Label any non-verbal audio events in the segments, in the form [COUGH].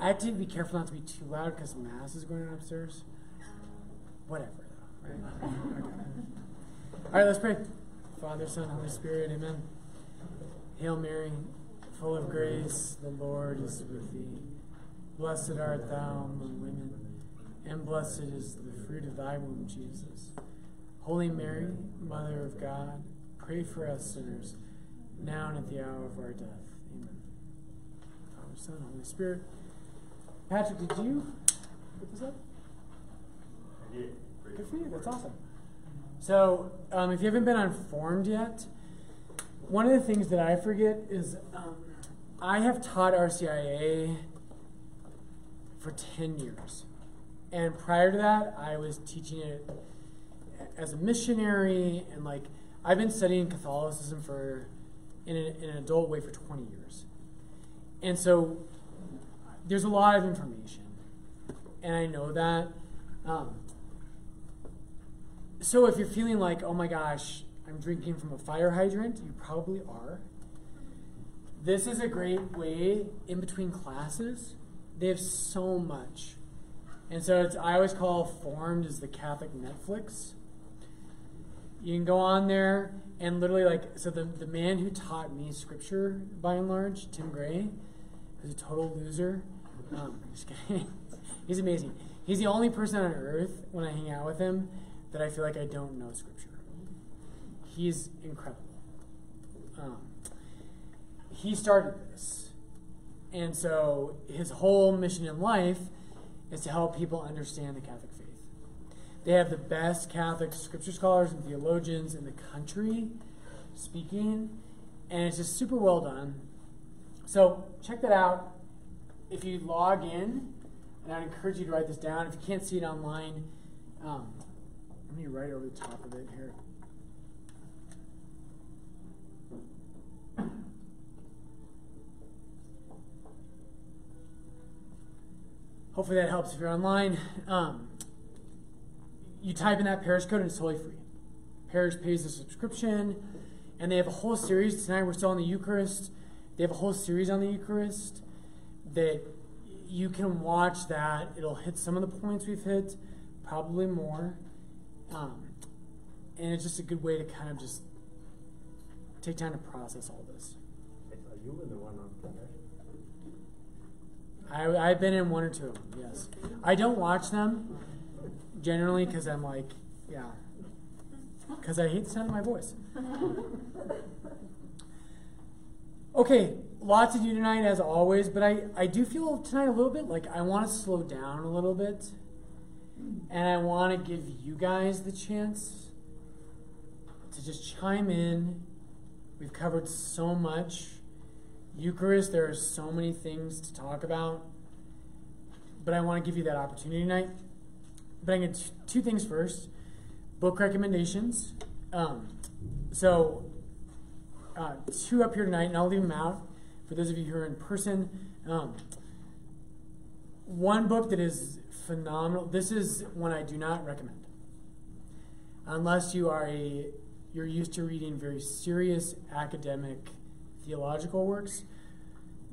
I have to be careful not to be too loud because mass is going on upstairs. Whatever, though, right? Okay. [LAUGHS] All right, let's pray. Father, Son, Holy Spirit, amen. Hail Mary, full of grace, the Lord is with thee. Blessed art thou among women, and blessed is the fruit of thy womb, Jesus. Holy Mary, Mother of God, pray for us sinners, now and at the hour of our death. Amen. Father, Son, Holy Spirit. Patrick, did you put this up? I did. Good for you. That's awesome. So, um, if you haven't been informed yet, one of the things that I forget is um, I have taught RCIA for 10 years. And prior to that, I was teaching it as a missionary, and like I've been studying Catholicism for in, in an adult way for 20 years. And so there's a lot of information, and I know that. Um, so if you're feeling like, oh my gosh, I'm drinking from a fire hydrant, you probably are. This is a great way in between classes. They have so much. And so it's, I always call Formed as the Catholic Netflix. You can go on there and literally like so the, the man who taught me scripture by and large, Tim Gray, who's a total loser. Um, just kidding. [LAUGHS] He's amazing. He's the only person on earth when I hang out with him that I feel like I don't know scripture. He's incredible. Um, he started this. And so his whole mission in life is to help people understand the Catholic faith. They have the best Catholic scripture scholars and theologians in the country speaking, and it's just super well done. So check that out. If you log in, and I'd encourage you to write this down. If you can't see it online, um, let me write over the top of it here. Hopefully that helps if you're online. Um, you type in that parish code and it's totally free. Parish pays the subscription, and they have a whole series. Tonight we're still on the Eucharist. They have a whole series on the Eucharist that you can watch that. It'll hit some of the points we've hit, probably more. Um, and it's just a good way to kind of just take time to process all this. Are you in the one on confession? I, I've been in one or two of them, yes. I don't watch them generally because I'm like, yeah, because I hate the sound of my voice. [LAUGHS] Okay, lots to do tonight as always, but I, I do feel tonight a little bit like I want to slow down a little bit and I want to give you guys the chance to just chime in. We've covered so much. Eucharist, there are so many things to talk about, but I want to give you that opportunity tonight. But I'm going to two things first book recommendations. Um, so, uh, two up here tonight, and I'll leave them out for those of you who are in person. Um, one book that is phenomenal. This is one I do not recommend, unless you are a you're used to reading very serious academic theological works.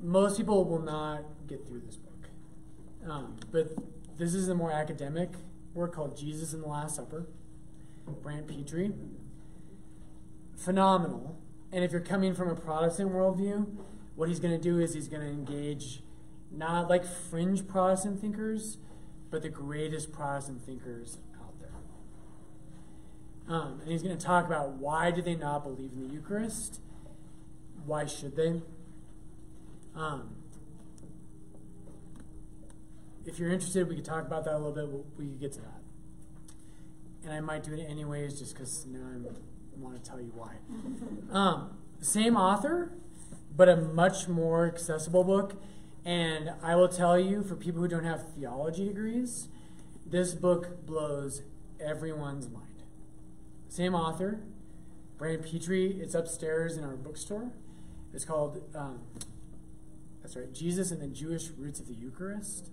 Most people will not get through this book, um, but this is a more academic work called Jesus in the Last Supper. Brant Pitre. Phenomenal. And if you're coming from a Protestant worldview, what he's going to do is he's going to engage not like fringe Protestant thinkers, but the greatest Protestant thinkers out there. Um, and he's going to talk about why do they not believe in the Eucharist? Why should they? Um, if you're interested, we could talk about that a little bit. We could get to that. And I might do it anyways, just because now I want to tell you why. Um, same author, but a much more accessible book. And I will tell you, for people who don't have theology degrees, this book blows everyone's mind. Same author, Brant Pitre. It's upstairs in our bookstore. It's called, um, that's right, Jesus and the Jewish Roots of the Eucharist.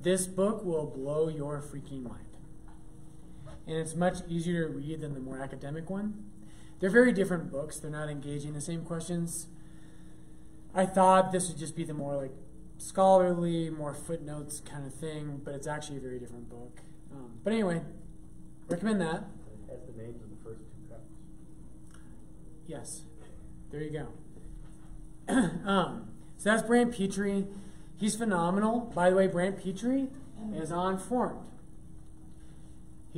This book will blow your freaking mind. And it's much easier to read than the more academic one. They're very different books, they're not engaging the same questions. I thought this would just be the more like scholarly, more footnotes kind of thing, but it's actually a very different book. Um, but anyway, recommend that. Has the names of the first two cups. Yes, there you go. [CLEARS THROAT] um, so that's Brant Pitre. He's phenomenal. By the way, Brant Pitre is on Formed.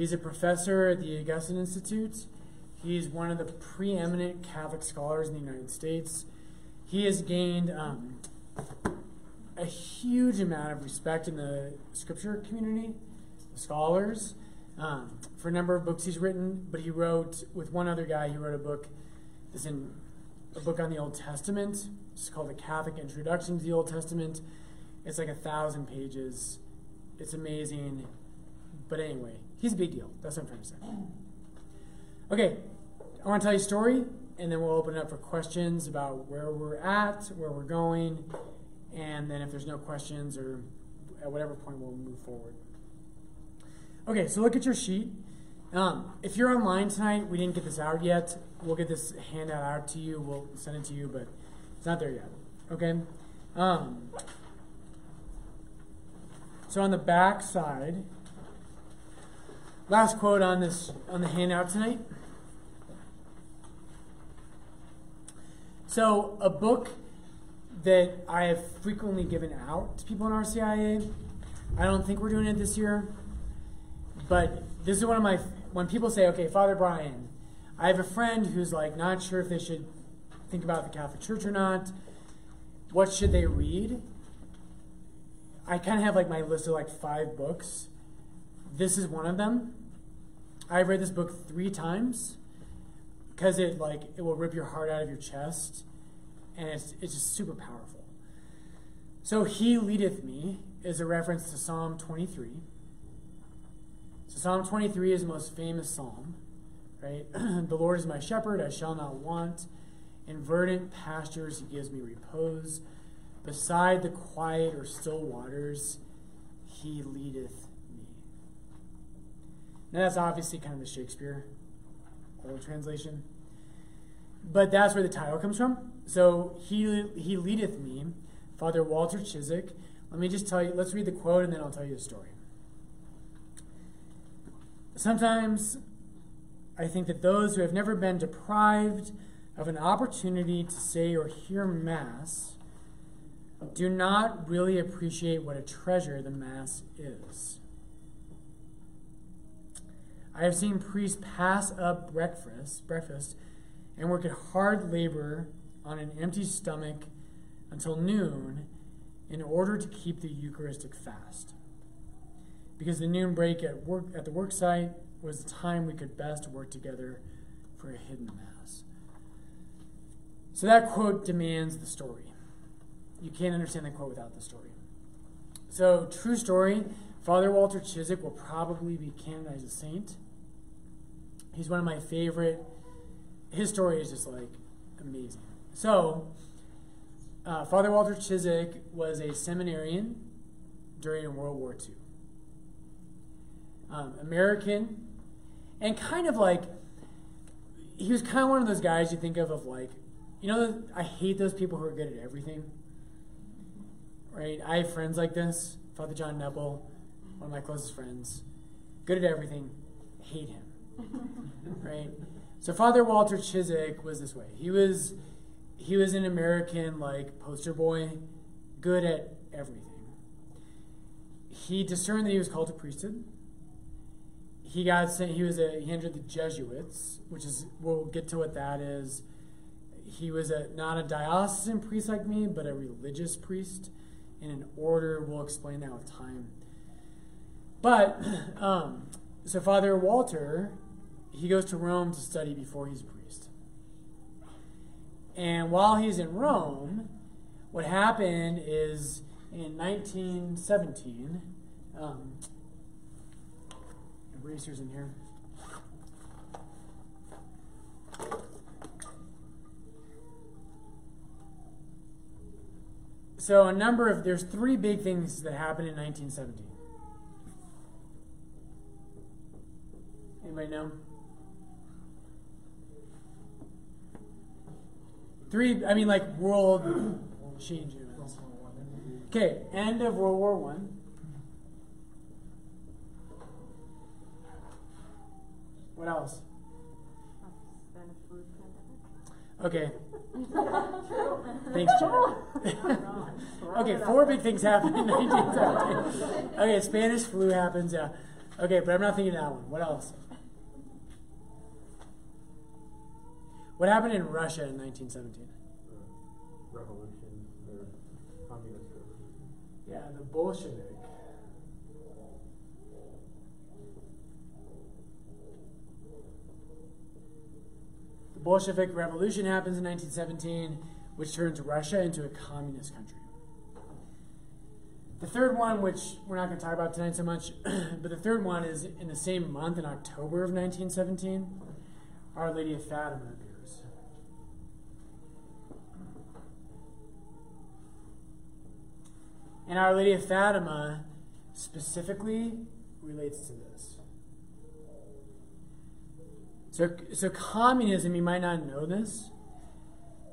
He's a professor at the Augustine Institute. He's one of the preeminent Catholic scholars in the United States. He has gained um, a huge amount of respect in the scripture community, scholars, um, for a number of books he's written. But he wrote with one other guy. He wrote a book. This in a book on the Old Testament. It's called the Catholic Introduction to the Old Testament. It's like a thousand pages. It's amazing. But anyway, he's a big deal. That's what I'm trying to say. Okay, I want to tell you a story, and then we'll open it up for questions about where we're at, where we're going, and then if there's no questions or at whatever point we'll move forward. Okay, so look at your sheet. Um, if you're online tonight, we didn't get this out yet. We'll get this handout out to you. We'll send it to you, but it's not there yet. Okay. Um, so on the back side, last quote on this on the handout tonight. So a book that I have frequently given out to people in RCIA. I don't think we're doing it this year, but this is one of my when people say, "Okay, Father Brian, I have a friend who's like not sure if they should think about the Catholic Church or not. What should they read?" I kind of have like my list of like five books. This is one of them. I've read this book three times because it like it will rip your heart out of your chest, and it's it's just super powerful. So he leadeth me is a reference to Psalm 23. So Psalm 23 is the most famous psalm, right? [CLEARS THROAT] the Lord is my shepherd; I shall not want. In verdant pastures he gives me repose. Beside the quiet or still waters, he leadeth Now that's obviously kind of the Shakespeare old translation. But that's where the title comes from. So he he leadeth me, Father Walter Ciszek. Let me just tell you, let's read the quote and then I'll tell you the story. Sometimes I think that those who have never been deprived of an opportunity to say or hear Mass do not really appreciate what a treasure the Mass is. I have seen priests pass up breakfast, breakfast and work at hard labor on an empty stomach until noon in order to keep the Eucharistic fast. Because the noon break at work at the work site was the time we could best work together for a hidden mass. So that quote demands the story. You can't understand the quote without the story. So, true story Father Walter Ciszek will probably be canonized a saint. He's one of my favorite. His story is just like amazing. So, uh, Father Walter Ciszek was a seminarian during World War II. Um, American, and kind of like, he was kind of one of those guys you think of of like, you know, I hate those people who are good at everything. Right? I have friends like this. Father John Nepil, one of my closest friends, good at everything, hate him. [LAUGHS] right? So Father Walter Ciszek was this way. He was he was an American like poster boy, good at everything. He discerned that he was called to priesthood. He got sent. He was a he entered the Jesuits, which is we'll get to what that is. He was a not a diocesan priest like me, but a religious priest in an order. We'll explain that with time. But [CLEARS THROAT] um, so Father Walter, he goes to Rome to study before he's a priest. And while he's in Rome, what happened is in 1917, um, erasers in here. So a number of there's three big things that happened in 1917. Anybody know? Three, I mean, like world changing events. Okay, end of World War One. What else? Spanish flu pandemic. Okay. [LAUGHS] Thanks, Jared. [LAUGHS] okay, four big things happened in [LAUGHS] 1917. Okay, Spanish flu happens, yeah. Okay, but I'm not thinking of that one. What else? What happened in Russia in 1917? Uh, Revolution, or communist revolution. Yeah, the Bolshevik. The Bolshevik Revolution happens in 1917, which turns Russia into a communist country. The third one, which we're not going to talk about tonight so much, [CLEARS THROAT] but the third one is in the same month, in October of 1917, Our Lady of Fatima appears. And Our Lady of Fatima specifically relates to this. So, so communism, you might not know this.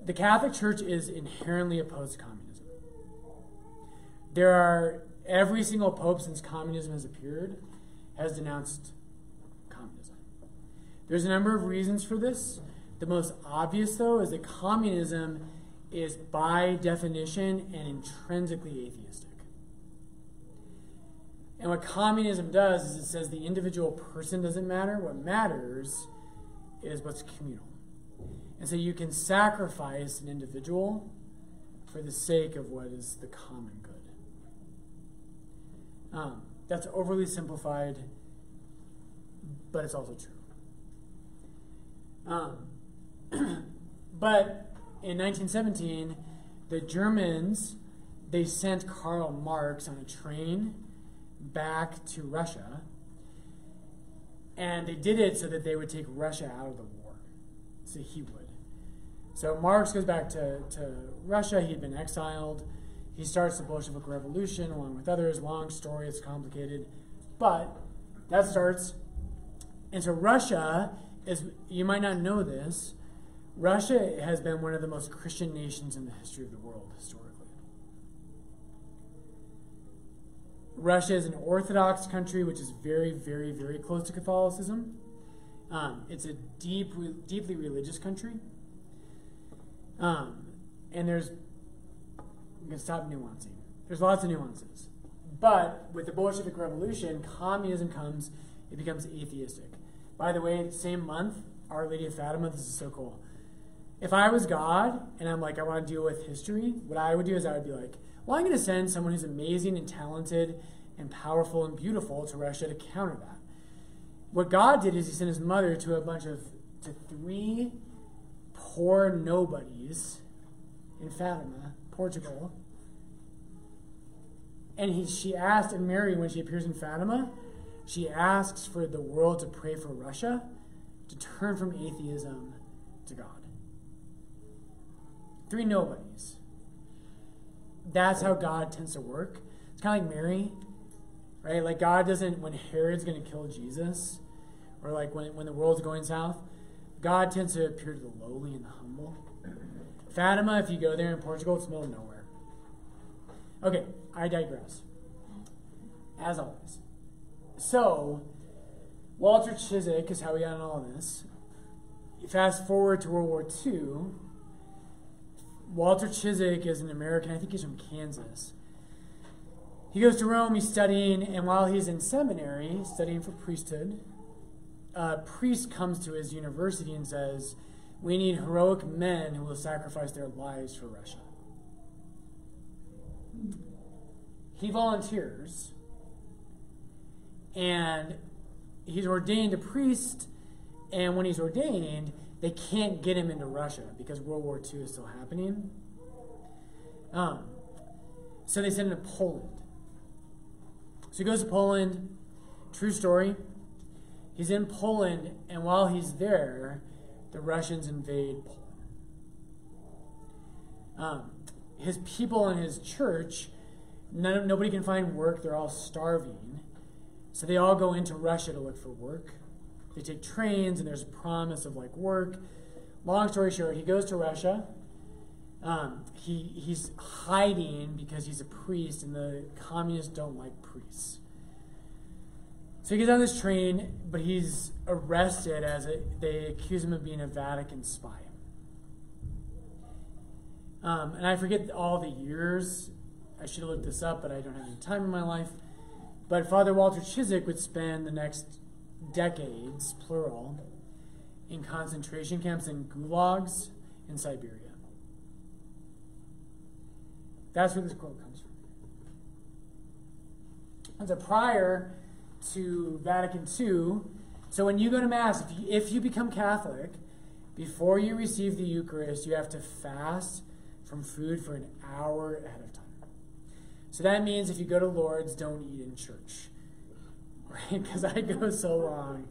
The Catholic Church is inherently opposed to communism. There are every single pope since communism has appeared has denounced communism. There's a number of reasons for this. The most obvious, though, is that communism is by definition and intrinsically atheistic. And what communism does is it says the individual person doesn't matter. What matters is what's communal. And so you can sacrifice an individual for the sake of what is the common good. Um, that's overly simplified, but it's also true. Um, [CLEARS THROAT] but in 1917, the Germans they sent Karl Marx on a train back to Russia, and they did it so that they would take Russia out of the war, so he would. So Marx goes back to, to Russia. He'd been exiled. He starts the Bolshevik Revolution along with others. Long story, it's complicated. But that starts. And so Russia is, you might not know this, Russia has been one of the most Christian nations in the history of the world historically. Russia is an Orthodox country, which is very, very, very close to Catholicism. Um, it's a deep, deeply religious country. Um, and there's, I'm going to stop nuancing. There's lots of nuances. But with the Bolshevik Revolution, communism comes, it becomes atheistic. By the way, same month, Our Lady of Fatima, this is so cool. If I was God and I'm like, I want to deal with history, what I would do is I would be like, well, I'm going to send someone who's amazing and talented and powerful and beautiful to Russia to counter that. What God did is He sent His mother to a bunch of, to three poor nobodies in Fatima, Portugal. And he, she asked, and Mary, when she appears in Fatima, she asks for the world to pray for Russia to turn from atheism to God. Three nobodies. That's how God tends to work. It's kind of like Mary, right? Like God doesn't, when Herod's going to kill Jesus, or like when, when the world's going south, God tends to appear to the lowly and the humble. Fatima, if you go there in Portugal, it's middle of nowhere. Okay, I digress. As always. So, Walter Ciszek is how we got in all this. Fast forward to World War II. Walter Ciszek is an American, I think he's from Kansas. He goes to Rome, he's studying, and while he's in seminary, studying for priesthood, a priest comes to his university and says, We need heroic men who will sacrifice their lives for Russia. He volunteers, and he's ordained a priest, and when he's ordained, they can't get him into Russia because World War II is still happening. Um, so they send him to Poland. So he goes to Poland. True story. He's in Poland, and while he's there, the Russians invade Poland. Um, his people and his church, none, nobody can find work. They're all starving. So they all go into Russia to look for work. They take trains, and there's a promise of like work. Long story short, he goes to Russia, Um, he, he's hiding because he's a priest, and the communists don't like priests. So he gets on this train, but he's arrested as a, they accuse him of being a Vatican spy. Um, and I forget all the years. I should have looked this up, but I don't have any time in my life. But Father Walter Ciszek would spend the next decades, plural, in concentration camps and gulags in Siberia. That's where this quote comes from. So prior to Vatican II, so when you go to Mass, if you, if you become Catholic, before you receive the Eucharist, you have to fast from food for an hour ahead of time. So that means if you go to Lourdes, don't eat in church. [LAUGHS] Right? Because I go so long.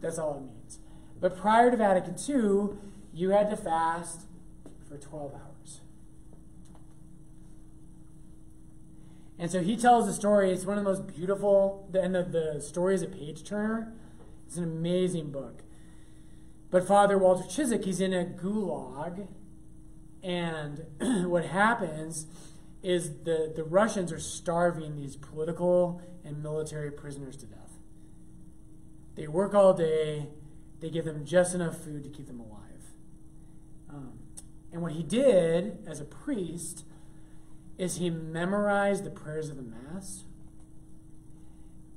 That's all it means. But prior to Vatican II, you had to fast for 12 hours. And so he tells the story. It's one of the most beautiful, the, the story is a page turner. It's an amazing book. But Father Walter Ciszek, he's in a gulag, and [CLEARS THROAT] what happens is the, the Russians are starving these political and military prisoners to death. They work all day, they give them just enough food to keep them alive. Um, and what he did as a priest is he memorized the prayers of the Mass,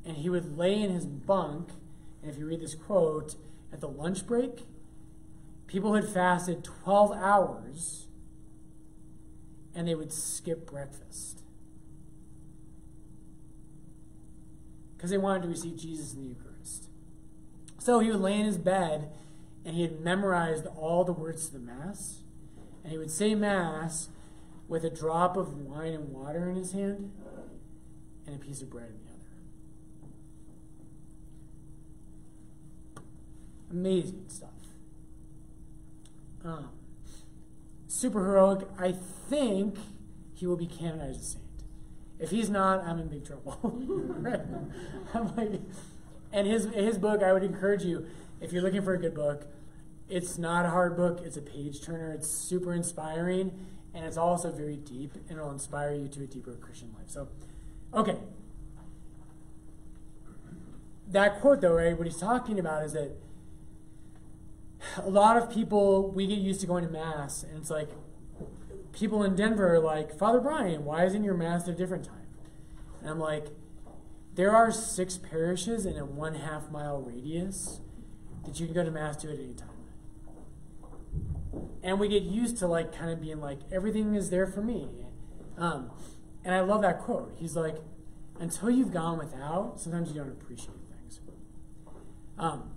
and he would lay in his bunk, and if you read this quote, at the lunch break, people had fasted 12 hours and they would skip breakfast because they wanted to receive Jesus in the Eucharist. So he would lay in his bed and he had memorized all the words to the Mass, and he would say Mass with a drop of wine and water in his hand and a piece of bread in the other. Amazing stuff. Um, super heroic. I think he will be canonized as a saint. If he's not, I'm in big trouble. [LAUGHS] I'm like, and his his book, I would encourage you if you're looking for a good book. It's not a hard book. It's a page turner. It's super inspiring, and it's also very deep, and it'll inspire you to a deeper Christian life. So, okay. That quote, though, right? What he's talking about is that a lot of people we get used to going to mass, and it's like people in Denver are like, Father Brian, why isn't your mass at a different time? And I'm like, there are six parishes in a one half mile radius that you can go to mass to at any time. And we get used to like kind of being like, everything is there for me. Um, and I love that quote. He's like, until you've gone without, sometimes you don't appreciate things. Um,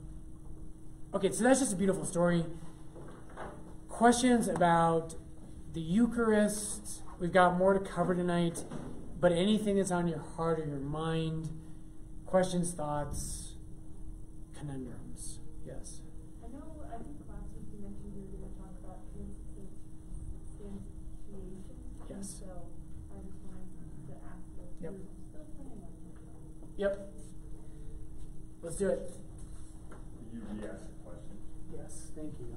okay, so that's just a beautiful story. Questions about the Eucharist. We've got more to cover tonight, but anything that's on your heart or your mind, questions, thoughts, conundrums. Yes. I know, I think last week you mentioned you were gonna talk about transubstantiation. Yes. So I just wanted to ask if Yep. still planning on that. Yep. Let's do it. You re-asked the question. Yes, thank you.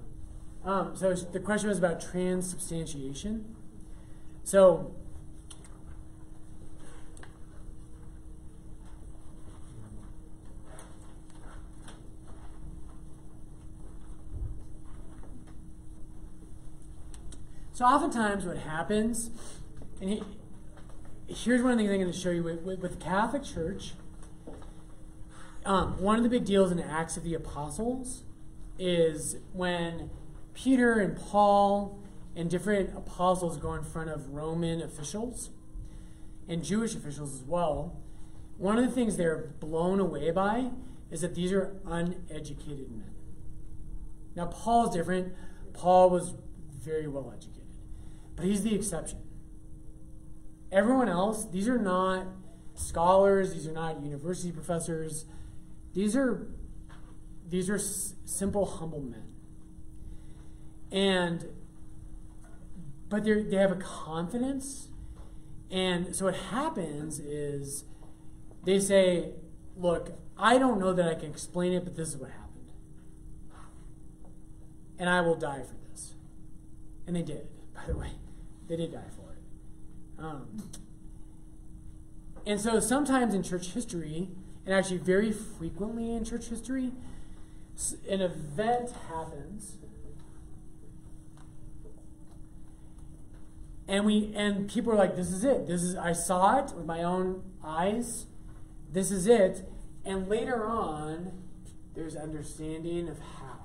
Um, so the question was about transubstantiation. So, so oftentimes what happens, and he, here's one of the things I'm going to show you with, with, with the Catholic Church. Um, one of the big deals in the Acts of the Apostles is when Peter and Paul and different apostles go in front of Roman officials and Jewish officials as well. One of the things they're blown away by is that these are uneducated men. Now, Paul's different. Paul was very well educated, but he's the exception. Everyone else, these are not scholars, these are not university professors. These are these are simple humble men. And but they they have a confidence and so what happens is they say, "Look, I don't know that I can explain it, but this is what happened. And I will die for this." And they did. [LAUGHS] by the way. They did die for it. Um, and so sometimes in church history, and actually very frequently in church history, an event happens. And we and people are like, this is it. This is I saw it with my own eyes. This is it. And later on, there's understanding of how.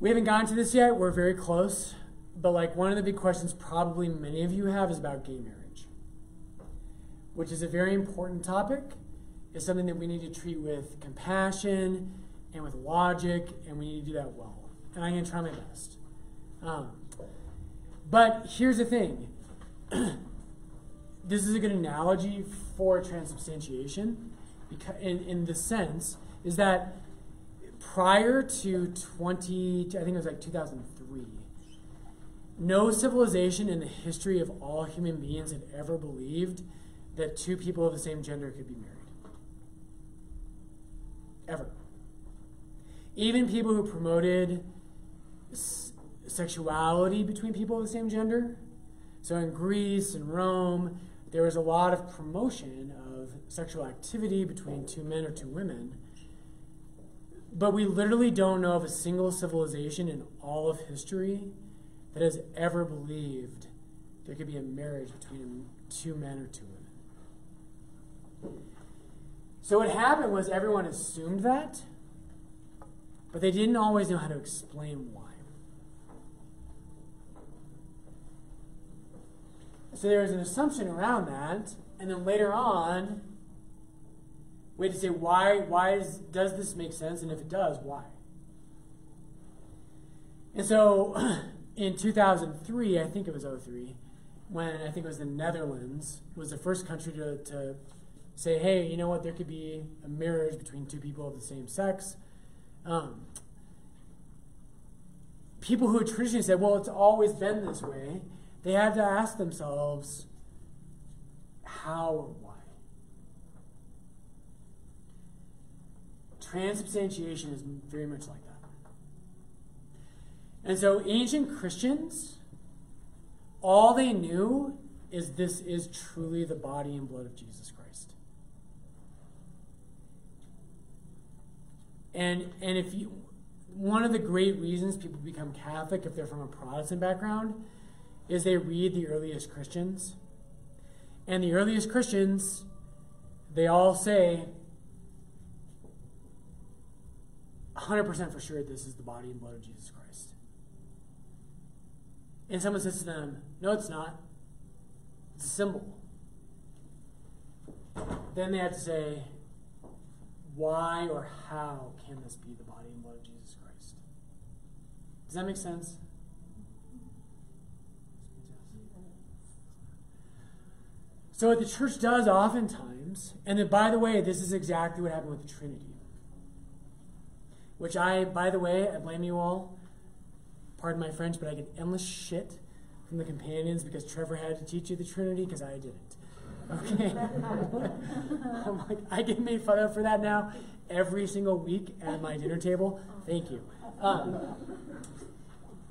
We haven't gotten to this yet. We're very close. But like one of the big questions probably many of you have is about gay marriage. Which is a very important topic. It's something that we need to treat with compassion and with logic, and we need to do that well. And I'm going to try my best. Um, but here's the thing [CLEARS THROAT] this is a good analogy for transubstantiation because in, in the sense is that prior to 20 i think it was like 2003 no civilization in the history of all human beings had ever believed that two people of the same gender could be married ever even people who promoted sexuality between people of the same gender so in Greece and Rome, there was a lot of promotion of sexual activity between two men or two women. But we literally don't know of a single civilization in all of history that has ever believed there could be a marriage between two men or two women. So what happened was everyone assumed that, but they didn't always know how to explain why. So there was an assumption around that, and then later on, we had to say why. Why is, does this make sense? And if it does, why? And so, [CLEARS THROAT] in 2003, I think it was 03, when I think it was the Netherlands was the first country to, to say, hey, you know what? There could be a marriage between two people of the same sex. Um, people who traditionally said, well, it's always been this way they had to ask themselves how or why. Transubstantiation is very much like that. And so ancient Christians, all they knew is this is truly the body and blood of Jesus Christ. And and if you one of the great reasons people become Catholic if they're from a Protestant background is they read the earliest Christians. And the earliest Christians, they all say 100% for sure this is the body and blood of Jesus Christ. And someone says to them, No, it's not. It's a symbol. Then they have to say, Why or how can this be the body and blood of Jesus? Does that make sense? So what the church does oftentimes, and then by the way, this is exactly what happened with the Trinity. Which I, by the way, I blame you all. Pardon my French, but I get endless shit from the companions because Trevor had to teach you the Trinity because I didn't. Okay? [LAUGHS] I'm like, I get made fun of for that now every single week at my dinner table. Thank you. Um,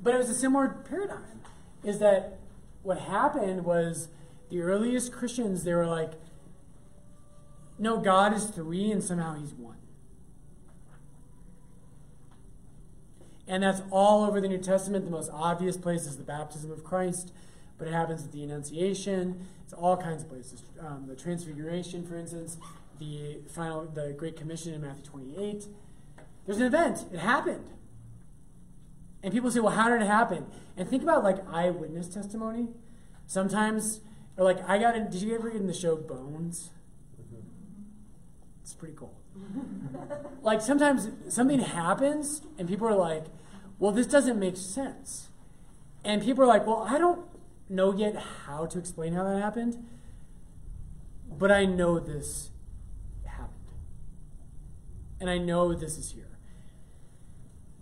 but it was a similar paradigm. Is that what happened was the earliest Christians, they were like, no, God is three and somehow he's one. And that's all over the New Testament. The most obvious place is the baptism of Christ, but it happens at the Annunciation. It's all kinds of places. Um, the Transfiguration, for instance, the final, the Great Commission in Matthew 28. There's an event. It happened. And people say, well, how did it happen? And think about like eyewitness testimony. Sometimes, or like, I got in, did you ever get in the show Bones? It's pretty cool. [LAUGHS] like sometimes something happens and people are like, well, this doesn't make sense. And people are like, well, I don't know yet how to explain how that happened, but I know this happened. And I know this is here.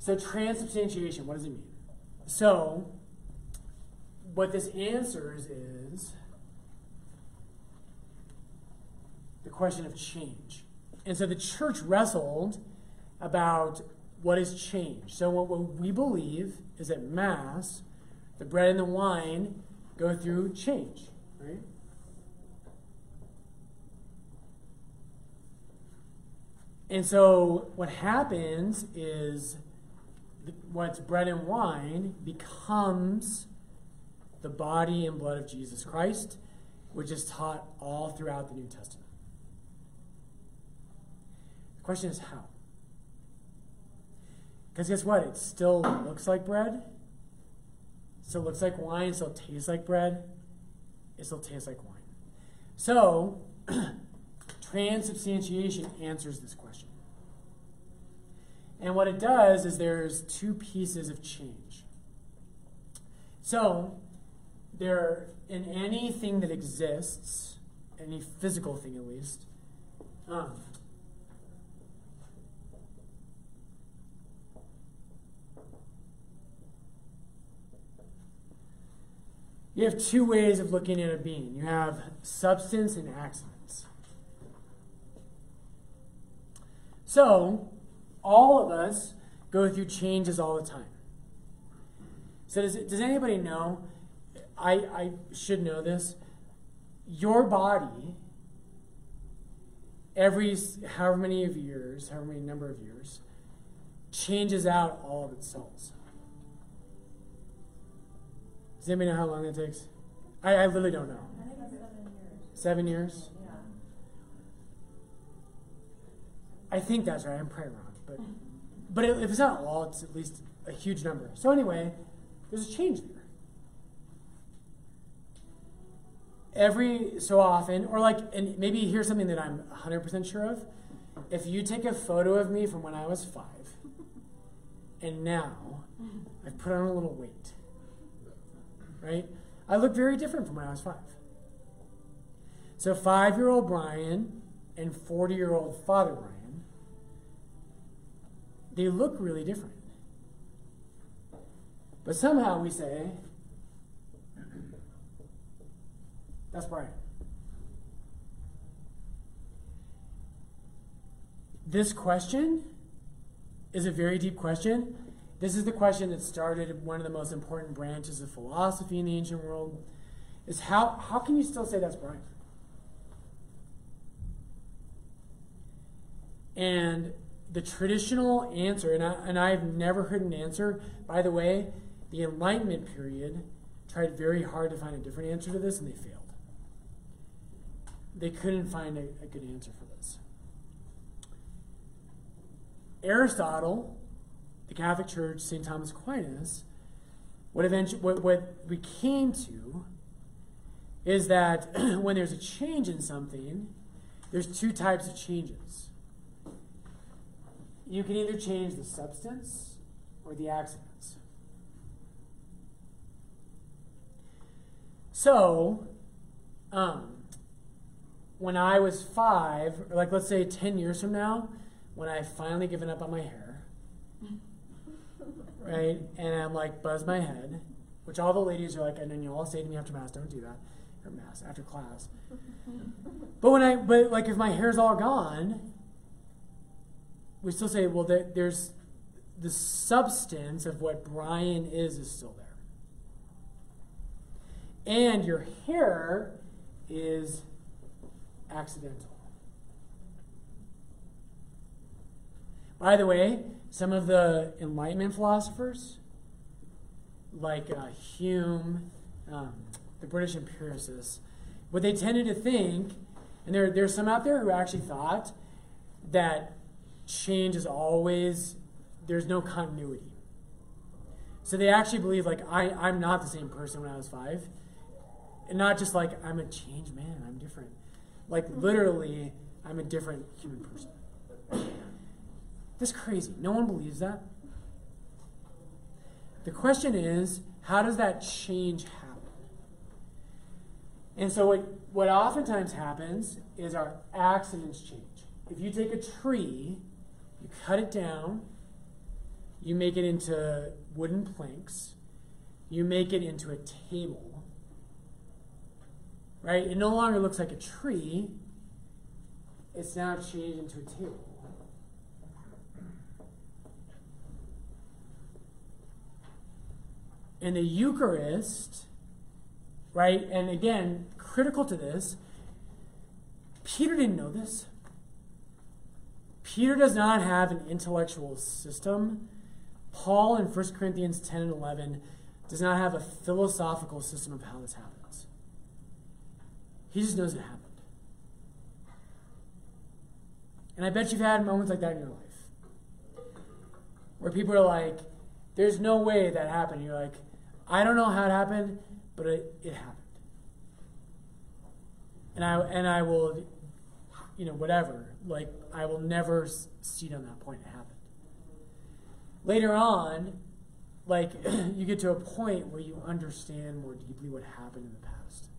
So, transubstantiation, what does it mean? So, what this answers is the question of change. And so the church wrestled about what has changed. So, what, what we believe is that Mass, the bread and the wine, go through change, right? And so, what happens is what's bread and wine becomes the body and blood of Jesus Christ, which is taught all throughout the New Testament. The question is how? Because guess what? It still looks like bread, still looks like wine, still tastes like bread, it still tastes like wine. So, [CLEARS THROAT] transubstantiation answers this question. And what it does is there's two pieces of change. So, there in anything that exists, any physical thing at least, um, you have two ways of looking at a being. You have substance and accidents. So, all of us go through changes all the time. So, does, does anybody know? I, I should know this. Your body, every however many of years, however many number of years, changes out all of its cells. Does anybody know how long that takes? I, I literally don't know. I think it's seven years. Seven years? Yeah. I think that's right. I'm probably wrong, but but if it's not all, it's at least a huge number. So anyway, there's a change there. Every so often, or like, and maybe here's something that I'm 100% sure of. If you take a photo of me from when I was five, and now I've put on a little weight, right? I look very different from when I was five. So five year old Brian and 40 year old father Brian, they look really different. But somehow we say, that's Brian. This question is a very deep question. This is the question that started one of the most important branches of philosophy in the ancient world. Is how, how can you still say that's Brian? And the traditional answer, and, I, and I've never heard an answer, by the way, the Enlightenment period tried very hard to find a different answer to this and they failed. They couldn't find a, a good answer for this. Aristotle, the Catholic Church, St. Thomas Aquinas, what, eventually, what, what we came to is that [CLEARS THROAT] when there's a change in something, there's two types of changes you can either change the substance or the accidents. So, um, when I was five, or like let's say 10 years from now, when I've finally given up on my hair, [LAUGHS] right, and I'm like, buzz my head, which all the ladies are like, and then you all say to me after Mass, don't do that, or Mass, after class. [LAUGHS] But when I, but like if my hair's all gone, we still say, well, there, there's the substance of what Brian is is still there. And your hair is accidental. By the way, some of the Enlightenment philosophers, like uh, Hume, um, the British empiricists, what they tended to think, and there, there's some out there who actually thought that change is always there's no continuity. So they actually believe like I, i'm not the same person when i was five. And not just like i'm a changed man i'm different. Like literally i'm a different human person. That's crazy. No one believes that. The question is how does that change happen? And so what, what oftentimes happens is our accidents change. If you take a tree you cut it down. You make it into wooden planks. You make it into a table. Right? It no longer looks like a tree. It's now changed into a table. In the Eucharist, right, and again, critical to this, Peter didn't know this. Peter does not have an intellectual system. Paul in 1 Corinthians 10 and 11 does not have a philosophical system of how this happens. He just knows it happened. And I bet you've had moments like that in your life where people are like, there's no way that happened. You're like, I don't know how it happened, but it, it happened. And I, and I will, you know, whatever. Like, I will never see on that point it happened. Later on, like, [CLEARS THROAT] you get to a point where you understand more deeply what happened in the past.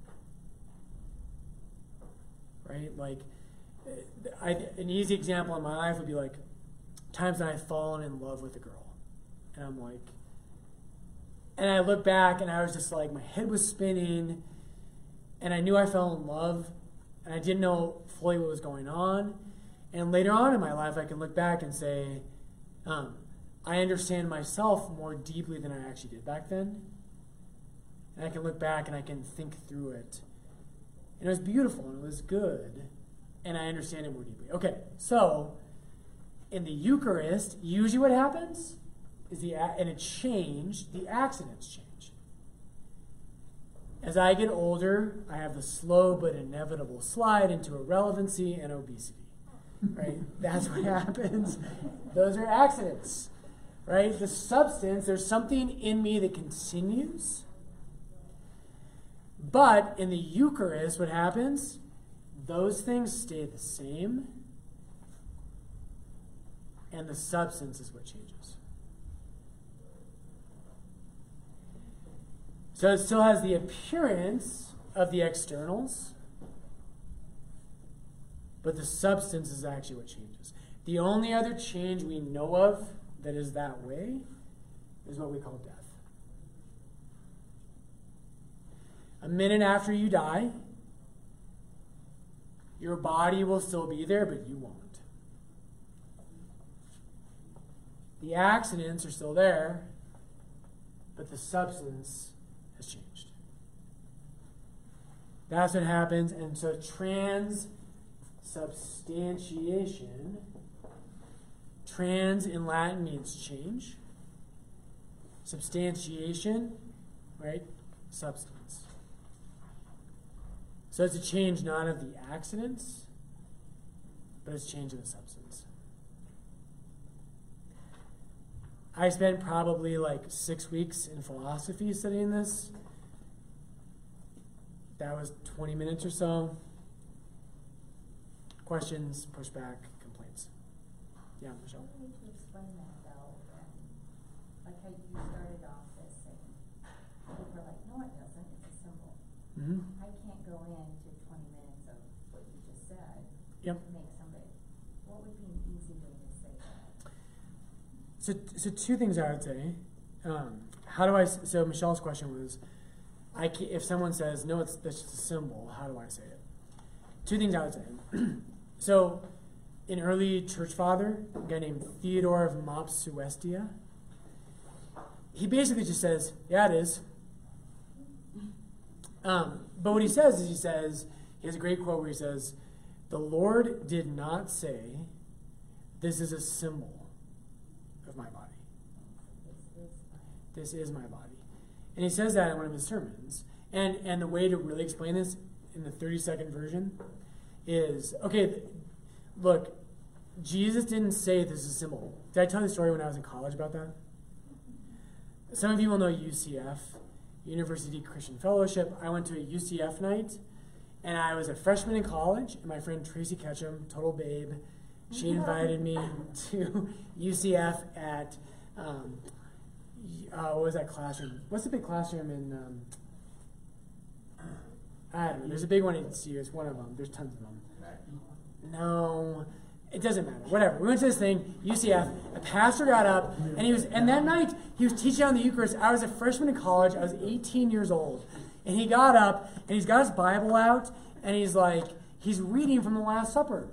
Right? Like, I, an easy example in my life would be like times that I've fallen in love with a girl. And I'm like, and I look back and I was just like, my head was spinning and I knew I fell in love and I didn't know fully what was going on. And later on in my life, I can look back and say, um, I understand myself more deeply than I actually did back then. And I can look back and I can think through it. And it was beautiful and it was good and I understand it more deeply. Okay, so in the Eucharist, usually what happens is the and it changed. The accidents change. As I get older, I have the slow but inevitable slide into irrelevancy and obesity. Right? [LAUGHS] That's what happens. Those are accidents. Right? The substance, there's something in me that continues. But in the Eucharist, what happens? those things stay the same, and the substance is what changes. So it still has the appearance of the externals, but the substance is actually what changes. The only other change we know of that is that way is what we call death. A minute after you die, your body will still be there, but you won't. The accidents are still there, but the substance has changed. That's what happens. And so transubstantiation, trans in Latin means change. Substantiation, right? Substance. So it's a change not of the accidents, but it's change of the substance. I spent probably like six weeks in philosophy studying this. That was 20 minutes or so. Questions, pushback, complaints. Yeah, Michelle. How do you explain that though? Like how you started off this saying, people are like, no, it doesn't, it's a symbol. Mm-hmm. I can't go into twenty minutes of what you just said. Yep. To make somebody, what would be an easy way to say that? So, so two things I would say. Um, how do I, So Michelle's question was, I ca if someone says no, it's that's just a symbol. How do I say it? Two things I would say. [CLEARS THROAT] so, an early church father, a guy named Theodore of Mopsuestia, he basically just says, "Yeah, it is." Um, but what he says is, he says, he has a great quote where he says, "The Lord did not say, this is a symbol of my body." This is my body. And he says that in one of his sermons. And and the way to really explain this in the 30 second version is okay, look, Jesus didn't say this is a symbol. Did I tell you the story when I was in college about that? Some of you will know UCF, University Christian Fellowship. I went to a UCF night, and I was a freshman in college, and my friend Tracy Ketchum, total babe, she [LAUGHS] invited me to UCF at um, uh, what was that classroom? What's the big classroom in? Um, I don't know. There's a big one in CU. It's one of them. There's tons of them. No, it doesn't matter. Whatever. We went to this thing, UCF. A pastor got up, and he was, and that night he was teaching on the Eucharist. I was a freshman in college. I was 18 years old, and he got up and he's got his Bible out, and he's like, he's reading from the Last Supper,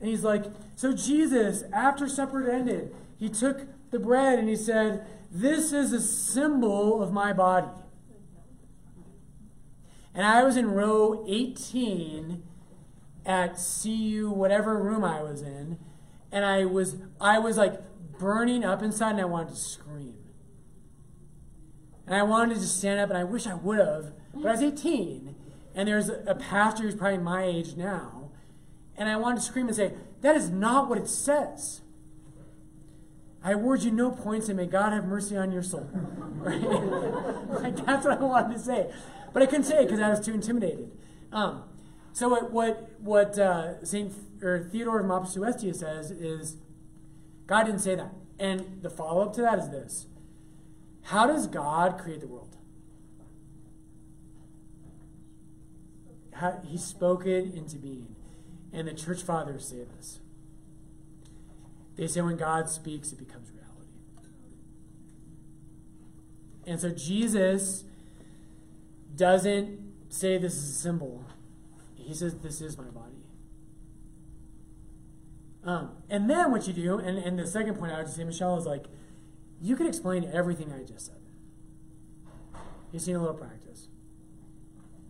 and he's like, so Jesus, after supper ended, he took the bread and he said, This is a symbol of my body. And I was in row 18 at CU, whatever room I was in, and I was I was like burning up inside and I wanted to scream. And I wanted to just stand up and I wish I would have, but I was 18 and there's a pastor who's probably my age now, and I wanted to scream and say, That is not what it says. I award you no points and may God have mercy on your soul. [LAUGHS] Right? [LAUGHS] like, that's what I wanted to say. But I couldn't say it because I was too intimidated. Um, so what what, what uh, Saint or Theodore of Mopsuestia says is, God didn't say that. And the follow up to that is this: How does God create the world? How, he spoke it into being, and the church fathers say this. They say when God speaks, it becomes reality. And so Jesus doesn't say this is a symbol. He says this is my body. Um, and then what you do, and, and the second point I would say, Michelle, is like, you can explain everything I just said. You see a little practice.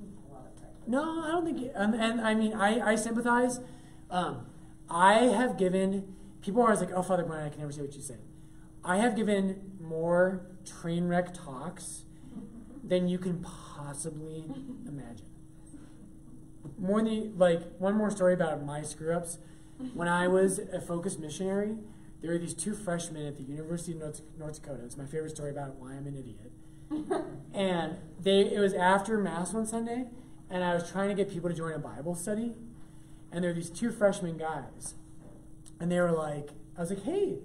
A practice. No, I don't think. And, and I mean, I, I sympathize. Um, I have given people are always like, "Oh, Father Brian, I can never say what you say." I have given more train wreck talks than you can possibly imagine. More than like one more story about my screw ups. When I was a FOCUS missionary, there were these two freshmen at the University of North, North Dakota. It's my favorite story about why I'm an idiot. and they it was after mass one Sunday, and I was trying to get people to join a Bible study, and there were these two freshman guys, and they were like, I was like, hey,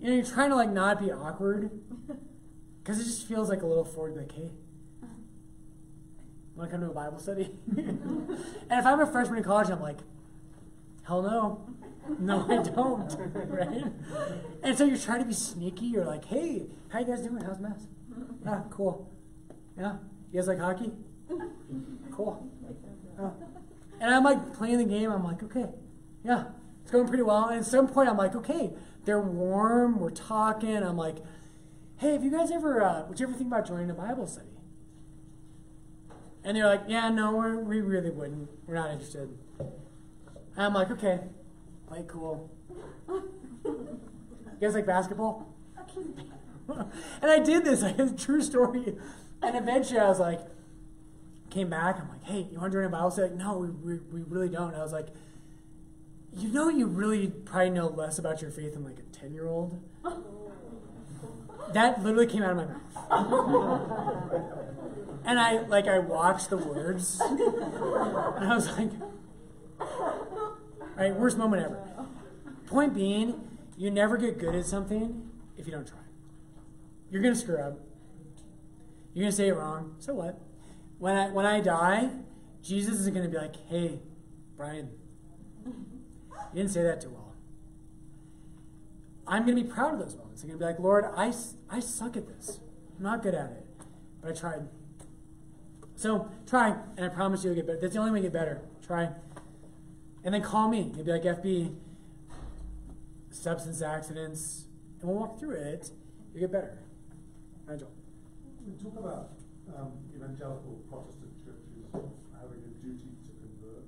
you know, you're trying to like not be awkward, [LAUGHS] because it just feels like a little forward, like, hey, want to come to a Bible study? [LAUGHS] and if I'm a freshman in college, I'm like, hell no. No, I don't. right? And so you're trying to be sneaky. You're like, hey, how you guys doing? How's mass? Ah, cool. Yeah. You guys like hockey? Cool. Oh. And I'm like playing the game. I'm like, okay, yeah, it's going pretty well. And at some point, I'm like, okay, they're warm. We're talking. I'm like, hey, have you guys ever, uh, would you ever think about joining a Bible study? And they're like, yeah, no, we're, we really wouldn't. We're not interested. And I'm like, okay, play cool. You guys like basketball? [LAUGHS] and I did this. [LAUGHS] Like, it's a true story. And eventually I was like, came back. I'm like, hey, you want to join a Bible study? Like, no, we, we, we really don't. And I was like, you know, you really probably know less about your faith than like a 10 year old. That literally came out of my mouth. and I, like, I watched the words. And I was like, all right, worst moment ever. Point being, you never get good at something if you don't try. You're gonna screw up. You're gonna say it wrong. So what? When I when I die, Jesus is gonna be like, "Hey, Brian, didn't say that too well." I'm gonna be proud of those moments. I'm gonna be like, "Lord, I I suck at this. I'm not good at it, but I tried." So try, and I promise you, you'll get better. That's the only way to get better. Try, and then call me. You'll be like, "FB, substance accidents," and we'll walk through it. You'll get better. Nigel. We talk about um, evangelical Protestant churches having a duty to convert.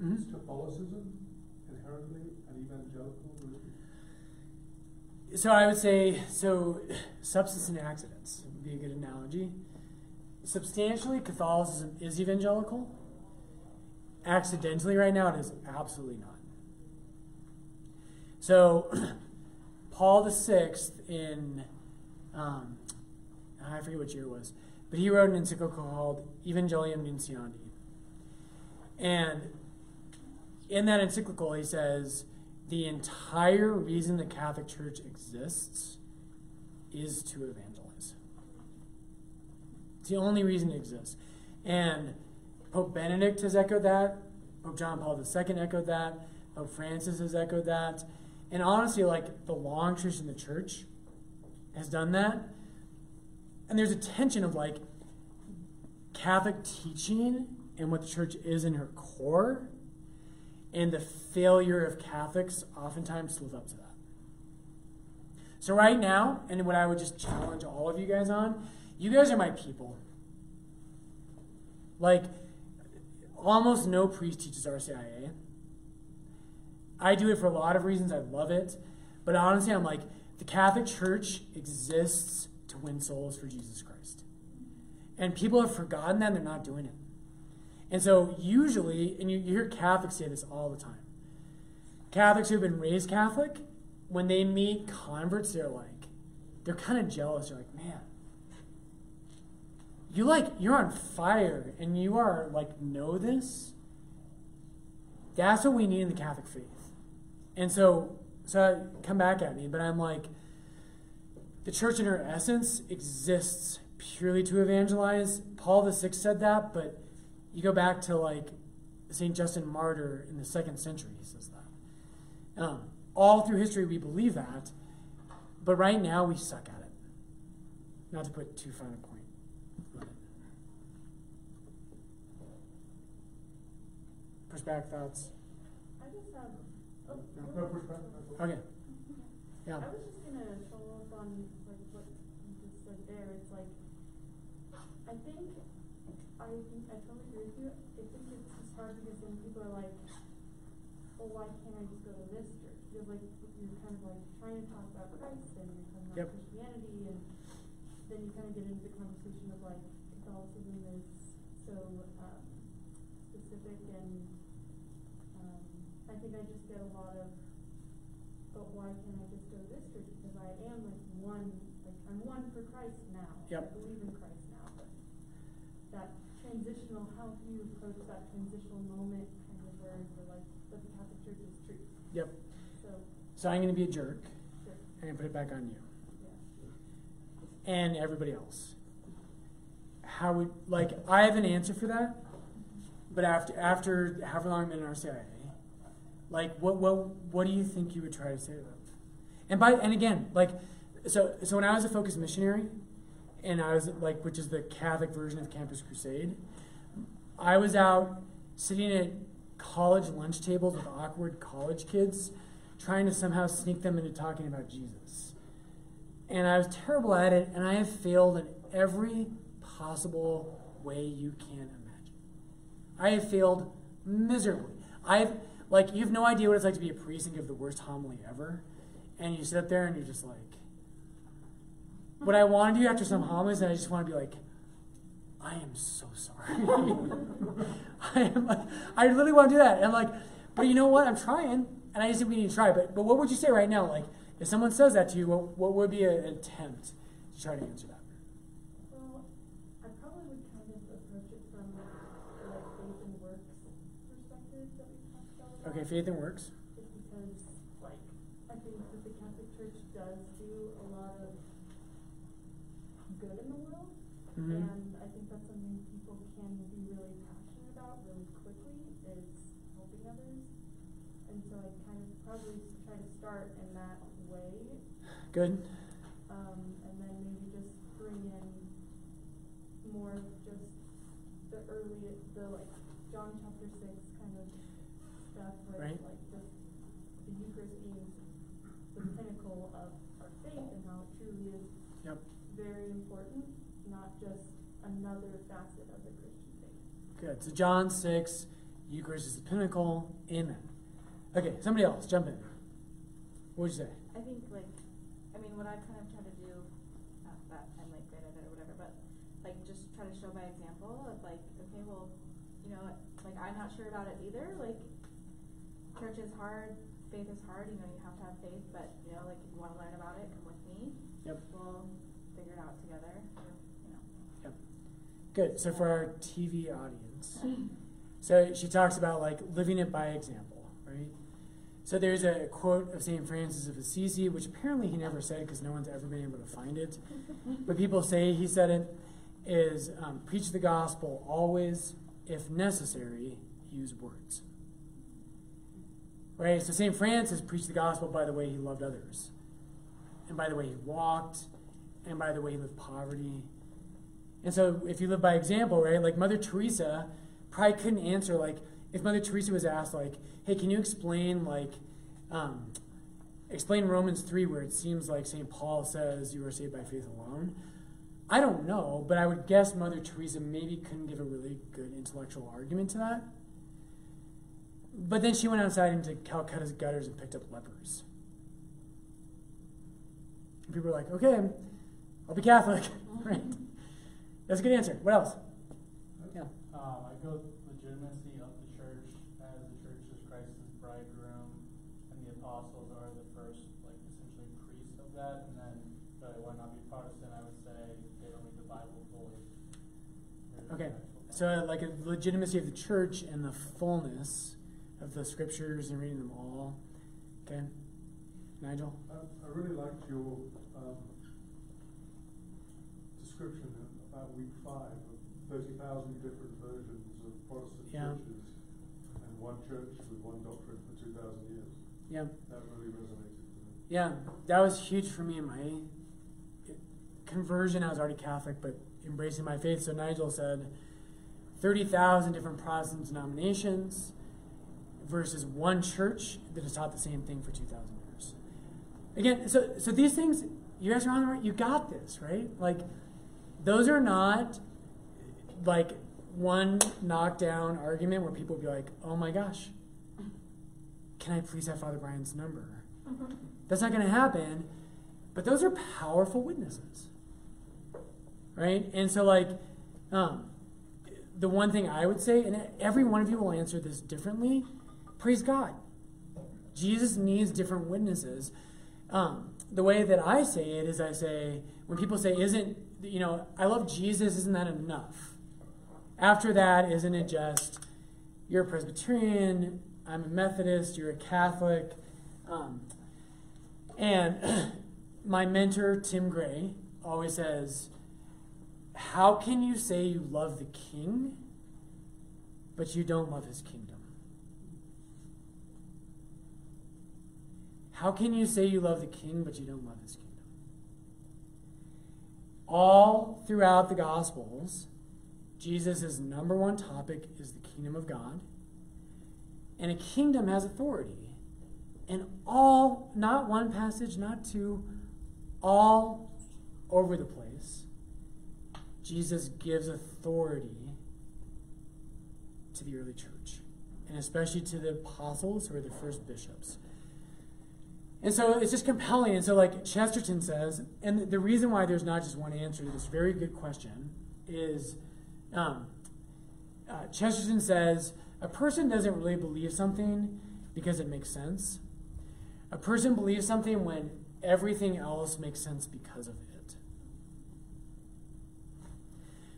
Mhm. Is Catholicism evangelical? So I would say so. Substance and accidents would be a good analogy. Substantially, Catholicism is evangelical. Accidentally, right now, it is absolutely not. So, [CLEARS THROAT] Paul Sixth in um, I forget which year it was, but he wrote an encyclical called Evangelium Nuntiandi, and in that encyclical, he says the entire reason the Catholic Church exists is to evangelize. It's the only reason it exists. And Pope Benedict has echoed that. Pope John Paul II echoed that. Pope Francis has echoed that. And honestly, like the long tradition of the church has done that. And there's a tension of like Catholic teaching and what the church is in her core and the failure of Catholics oftentimes live up to that. So right now, and what I would just challenge all of you guys on, you guys are my people. Like, almost no priest teaches RCIA. I do it for a lot of reasons. I love it. But honestly, I'm like, the Catholic Church exists to win souls for Jesus Christ. And people have forgotten that and they're not doing it. And so, usually, and you, you hear Catholics say this all the time Catholics who have been raised Catholic, when they meet converts, they're like, they're kind of jealous. They're like, man, you like, you're on fire and you are like, know this. That's what we need in the Catholic faith. And so, so come back at me, but I'm like, the church in her essence exists purely to evangelize. Paul VI said that, but you go back to like St. Justin Martyr in the second century, he says that. Um, all through history, we believe that, but right now we suck at it. Not to put too fine a point. on it. Pushback thoughts? I just have, oh, No, no pushback, no pushback. Okay. [LAUGHS] Yeah. I was just gonna follow up on like what you just said there, it's like, I think, I think, I totally agree with you, I think it's just hard because then people are like, well, why can't I just go to this church? You're like, you're kind of like trying to talk about Christ and you're talking Yep. about Christianity and then you kind of get into the conversation of like Catholicism is so, um, specific and, um, I think I just get a lot of, but why can't I just go to this church? Because I am like one, like I'm one for Christ now. Yep. I believe in Christ now, but that transitional, how do you approach that transitional moment kind of where you're like, but the Catholic Church is true. Yep. So, So I'm going to be a jerk sure, and put it back on you yeah. and everybody else. How would like I have an answer for that, but after after however long I've been in RCIA, like what what what do you think you would try to say to them? And by and again, like so so when I was a FOCUS missionary, and I was like which is the Catholic version of Campus Crusade, I was out sitting at college lunch tables with awkward college kids, trying to somehow sneak them into talking about Jesus. And I was terrible at it, and I have failed in every possible way you can imagine. I have failed miserably. I've like you have no idea what it's like to be a priest and give the worst homily ever, and you sit up there and you're just like. What I want to do after some homilies, and I just want to be like, I am so sorry. [LAUGHS] I am like, I literally want to do that. And like, but you know what? I'm trying, and I just think we need to try. But but what would you say right now? Like, if someone says that to you, what what would be a- an attempt to try to answer that? Well, I probably would kind of approach it from the like faith and works perspective that we talked about. Okay, faith and works. just because, like, I think that the Catholic Church does do a lot of good in the world, Mhm. and I think that's something people can be really passionate about really quickly, is helping others. And so I kind of probably try to start in that way, Good. um, and then maybe just bring in more of just the early, the like John chapter six kind of stuff where Right. like just the Eucharist being the pinnacle of our faith and how it truly is Yep. very important, just another facet of the Christian faith. Good. So John six, Eucharist is the pinnacle. Amen. Okay, somebody else, jump in. What would you say? I think like, I mean, what I kind of try to do, not that I'm like great at it or whatever, but like just try to show by example of like, okay, well, you know, like I'm not sure about it either. Like, church is hard, faith is hard. You know, you have to have faith, but you know, like if you want to learn about it, come with me. Yep. We'll figure it out together. Or, you know. Yep. Good. So for our TV audience, so she talks about like living it by example, right? So there's a quote of St. Francis of Assisi, which apparently he never said because no one's ever been able to find it. But people say he said it is um, preach the gospel always, if necessary, use words. Right? So St. Francis preached the gospel by the way he loved others, and by the way he walked, and by the way he lived poverty. And so if you live by example, right, like Mother Teresa probably couldn't answer, like, if Mother Teresa was asked, like, hey, can you explain, like, um, explain Romans 3 where it seems like St. Paul says you are saved by faith alone? I don't know, but I would guess Mother Teresa maybe couldn't give a really good intellectual argument to that. But then she went outside into Calcutta's gutters and picked up lepers. And people were like, okay, I'll be Catholic. [LAUGHS] right? That's a good answer. What else? Yeah. Um, I go legitimacy of the church as the church is Christ's bridegroom, and the apostles are the first, like, essentially priests of that. And then, but why not be Protestant? I would say they don't read the Bible fully. Okay. So, uh, like a legitimacy of the church and the fullness of the scriptures and reading them all. Okay. Nigel? I, I really liked your, um, description about week five of thirty thousand different versions of Protestant Yeah. churches and one church with one doctrine for two thousand years. Yeah. That really resonated with me. Yeah, that was huge for me in my conversion. I was already Catholic, but embracing my faith. So Nigel said 30,000 different Protestant denominations versus one church that has taught the same thing for 2,000 years. Again, so, so these things, you guys are on the right, you got this, right? Like, those are not like one knockdown argument where people be like, oh my gosh, can I please have Father Brian's number? That's not going to happen. But those are powerful witnesses. Right? And so, like, um, the one thing I would say, and every one of you will answer this differently praise God. Jesus needs different witnesses. Um, the way that I say it is I say, when people say, isn't, you know, I love Jesus, isn't that enough? After that, isn't it just, you're a Presbyterian, I'm a Methodist, you're a Catholic? Um, and [CLEARS THROAT] my mentor, Tim Gray, always says, How can you say you love the king, but you don't love his kingdom? How can you say you love the king, but you don't love his kingdom? All throughout the Gospels, Jesus' number one topic is the kingdom of God. And a kingdom has authority. And all, not one passage, not two, all over the place, Jesus gives authority to the early church, and especially to the apostles who are the first bishops. And so it's just compelling. And so, like Chesterton says, and the reason why there's not just one answer to this very good question is um, uh, Chesterton says a person doesn't really believe something because it makes sense. A person believes something when everything else makes sense because of it.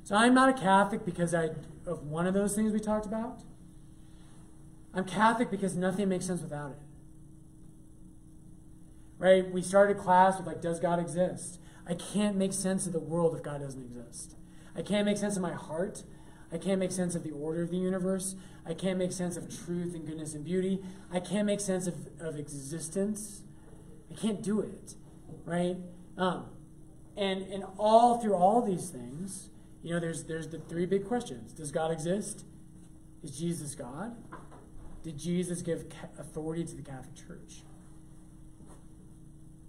So I'm not a Catholic because I of one of those things we talked about. I'm Catholic because nothing makes sense without it. Right? We started class with like, does God exist? I can't make sense of the world if God doesn't exist. I can't make sense of my heart. I can't make sense of the order of the universe. I can't make sense of truth and goodness and beauty. I can't make sense of, of existence. I can't do it. Right? Um, and and all through all these things, you know, there's there's the three big questions. Does God exist? Is Jesus God? Did Jesus give authority to the Catholic Church?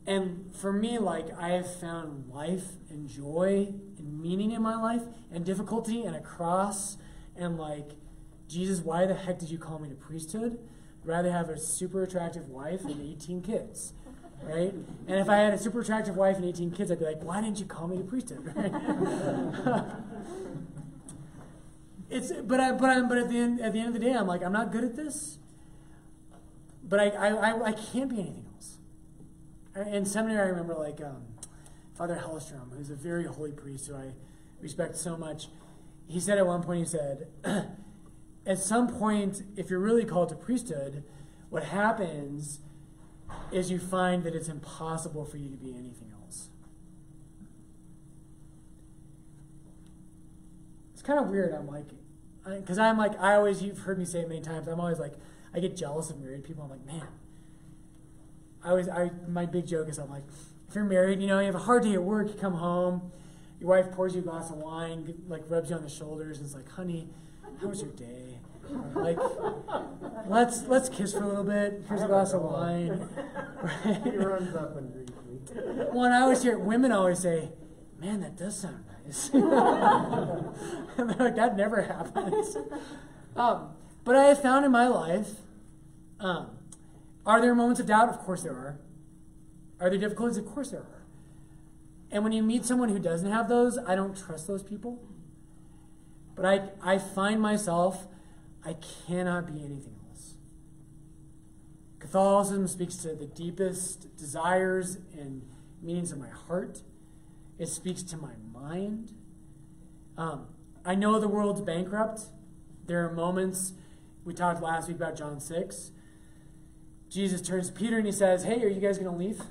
And for me, like, I have found life and joy and meaning in my life and difficulty and a cross and, like, Jesus, why the heck did you call me to priesthood? I'd rather have a super attractive wife and 18 kids, right? And if I had a super attractive wife and 18 kids, I'd be like, why didn't you call me to priesthood? Right? [LAUGHS] it's, but I, but I, but at the end, at the end of the day, I'm like, I'm not good at this. But I, I, I, I can't be anything in seminary, I remember like um, Father Hellstrom, who's a very holy priest who I respect so much. He said at one point, he said, [CLEARS THROAT] at some point, if you're really called to priesthood, what happens is you find that it's impossible for you to be anything else. It's kind of weird. I'm like, because I'm like, I always, you've heard me say it many times, I'm always like, I get jealous of married people. I'm like, man, I always, I my big joke is I'm like, if you're married, you know, you have a hard day at work, you come home, your wife pours you a glass of wine, like rubs you on the shoulders, and it's like, honey, how was your day? Like, let's let's kiss for a little bit. Here's a glass of wine. [LAUGHS] He runs up and greets me. Well, I always hear women always say, "Man, that does sound nice." [LAUGHS] And they're like that never happens. Um, but I have found in my life, um, are there moments of doubt? Of course there are. Are there difficulties? Of course there are. And when you meet someone who doesn't have those, I don't trust those people. But I, I find myself, I cannot be anything else. Catholicism speaks to the deepest desires and meanings of my heart. It speaks to my mind. Um, I know the world's bankrupt. There are moments, we talked last week about John 6. Jesus turns to Peter and he says, Hey, are you guys going to leave?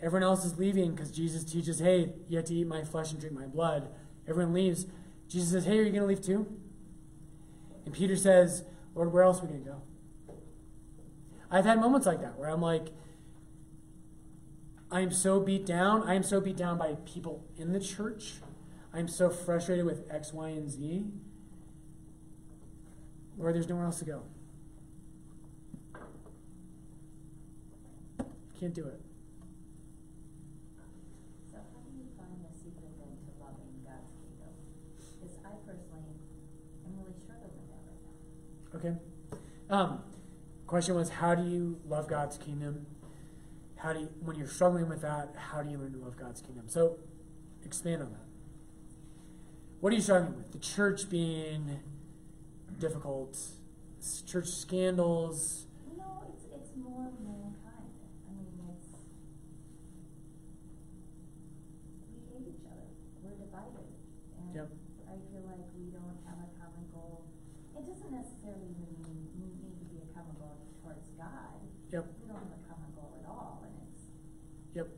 Everyone else is leaving because Jesus teaches, Hey, you have to eat my flesh and drink my blood. Everyone leaves. Jesus says, Hey, are you going to leave too? And Peter says, Lord, where else are we going to go? I've had moments like that where I'm like, I am so beat down. I am so beat down by people in the church. I'm so frustrated with X, Y, and Z. Lord, there's nowhere else to go. Can't do it. So how do you find the secret then to loving God's kingdom? Because I personally am really struggling with that right now. Okay. Um, question was, how do you love God's kingdom? How do you, when you're struggling with that, how do you learn to love God's kingdom? So, expand on that. What are you struggling with? The church being difficult, church scandals. No, it's, it's more of mankind. I mean, it's, we hate each other. We're divided. And Yep. I feel like we don't have a common goal. It doesn't necessarily even mean, need need to be a common goal towards God. Yep. We don't have a common goal at all, and it's, Yep.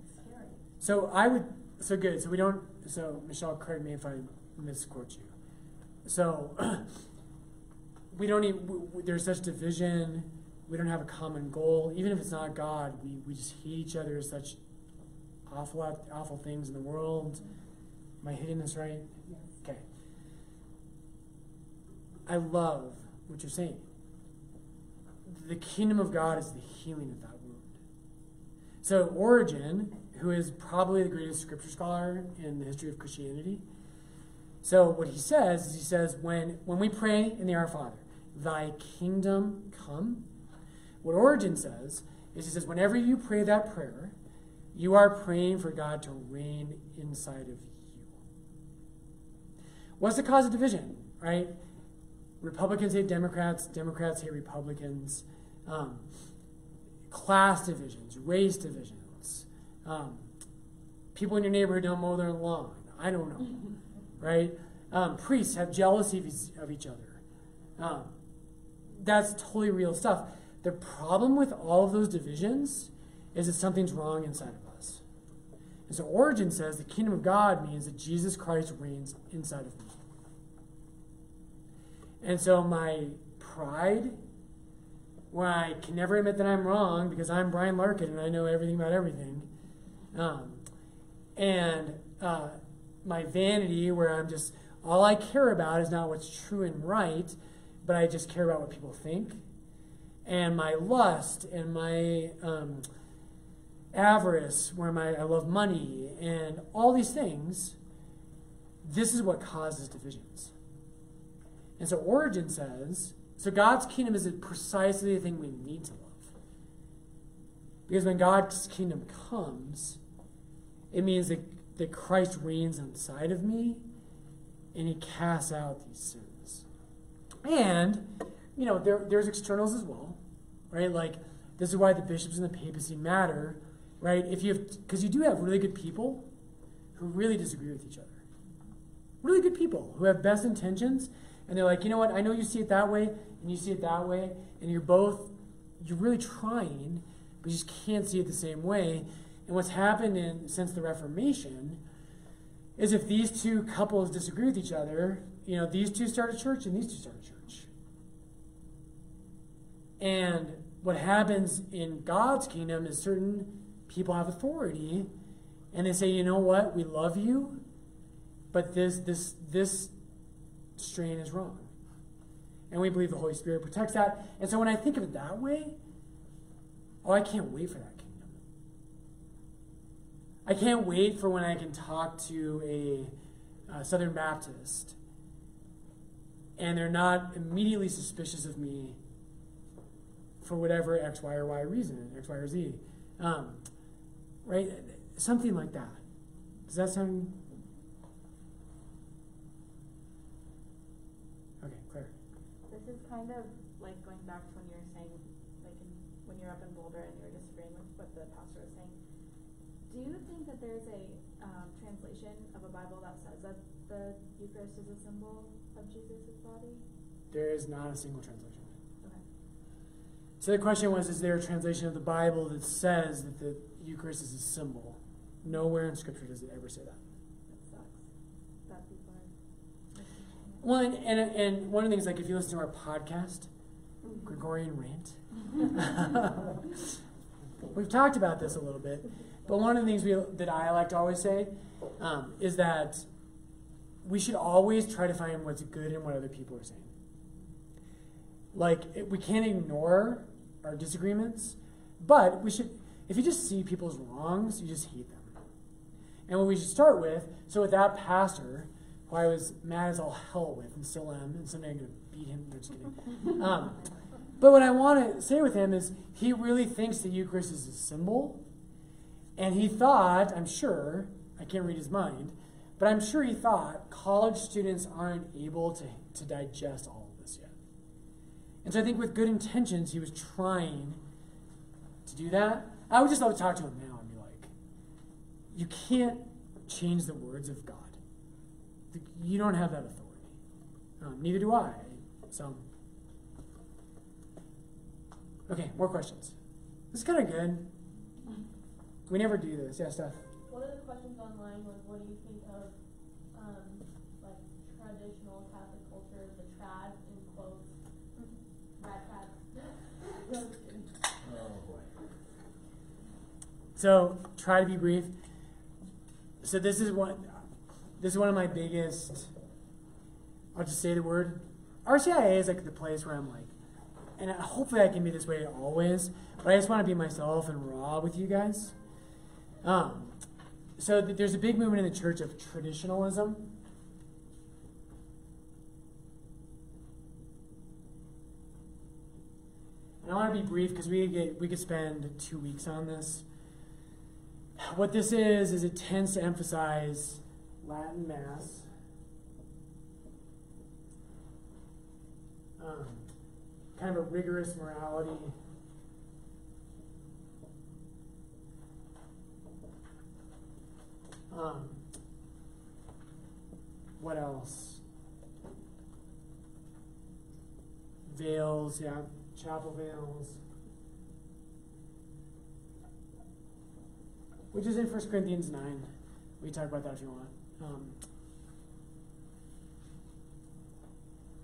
it's scary. So I would. So good. So we don't. So Michelle, correct me if I misquote you. So [CLEARS THROAT] we don't even. There's such division. We don't have a common goal. Even if it's not God, we, we just hate each other. Such awful awful things in the world. Am I hitting this right? Yes. Okay. I love what you're saying. The kingdom of God is the healing of that wound. So, Origen, who is probably the greatest scripture scholar in the history of Christianity, so what he says is he says, when, when we pray in the Our Father, thy kingdom come, what Origen says is he says, whenever you pray that prayer, you are praying for God to reign inside of you. What's the cause of division, right? Republicans hate Democrats, Democrats hate Republicans, um, class divisions, race divisions, um, people in your neighborhood don't mow their lawn. I don't know, [LAUGHS] right? Um, priests have jealousy of each- other. Um, that's totally real stuff. The problem with all of those divisions is that something's wrong inside of us. And so Origen says the kingdom of God means that Jesus Christ reigns inside of me. And so my pride, where I can never admit that I'm wrong because I'm Brian Larkin and I know everything about everything, um, and uh, my vanity, where I'm just, all I care about is not what's true and right, but I just care about what people think, and my lust and my um, avarice, where my I love money and all these things, this is what causes divisions. And so Origen says, so God's kingdom is precisely the thing we need to love. Because when God's kingdom comes, it means that, that Christ reigns inside of me and he casts out these sins. And, you know, there, there's externals as well, right? Like, this is why the bishops and the papacy matter, right? If you have, because you do have really good people who really disagree with each other. Really good people who have best intentions, and they're like, you know what, I know you see it that way, and you see it that way, and you're both, you're really trying, but you just can't see it the same way. And what's happened in, since the Reformation is if these two couples disagree with each other, you know, these two start a church and these two start a church. And what happens in God's kingdom is certain people have authority and they say, you know what, we love you, but this this this strain is wrong. And we believe the Holy Spirit protects that. And so when I think of it that way, oh, I can't wait for that. I can't wait for when I can talk to a, uh Southern Baptist and they're not immediately suspicious of me for whatever X, Y, or Y reason, X, Y, or Z. Um, right? Something like that. Does that sound okay? Claire. This is kind of like going back to when you were saying, like in, when you're up in Boulder and you were disagreeing with what the pastor was saying. Do you think that there's a um, translation of a Bible that says that the Eucharist is a symbol of Jesus' body? There is not a single translation. Okay. So the question was: Is there a translation of the Bible that says that the Eucharist is a symbol? Nowhere in Scripture does it ever say that. That sucks. That people are. Well, and, and, and one of the things, like if you listen to our podcast, Gregorian Rant, [LAUGHS] [LAUGHS] we've talked about this a little bit, but one of the things we, that I like to always say um, is that we should always try to find what's good in what other people are saying. Like, it, we can't ignore our disagreements, but we should, if you just see people's wrongs, you just hate them. And what we should start with, so with that pastor, who I was mad as all hell with and still am, and someday I'm going to beat him. No, just kidding. [LAUGHS] Um, but what I want to say with him is he really thinks the Eucharist is a symbol. And he thought, I'm sure, I can't read his mind, but I'm sure he thought college students aren't able to, to digest all of this yet. And so I think with good intentions, he was trying to do that. I would just love to talk to him now and be like, you can't change the words of God. You don't have that authority. Um, neither do I. So, okay, more questions. This is kind of good. We never do this. Yeah, Steph. One of the questions online was, what do you think of, um, like traditional Catholic culture, the trad in quotes, rad trad? [LAUGHS] Oh, boy. So try to be brief. So this is one. This is one of my biggest. I'll just say the word. RCIA is like the place where I'm like, and hopefully I can be this way always. But I just want to be myself and raw with you guys. Um, so th- there's a big movement in the church of traditionalism. And I want to be brief because we could we could spend two weeks on this. What this is is it tends to emphasize Latin Mass, um, kind of a rigorous morality. Um, what else? Veils, yeah, chapel veils. Which is in 1 Corinthians 9. We talk about that if you want. Um,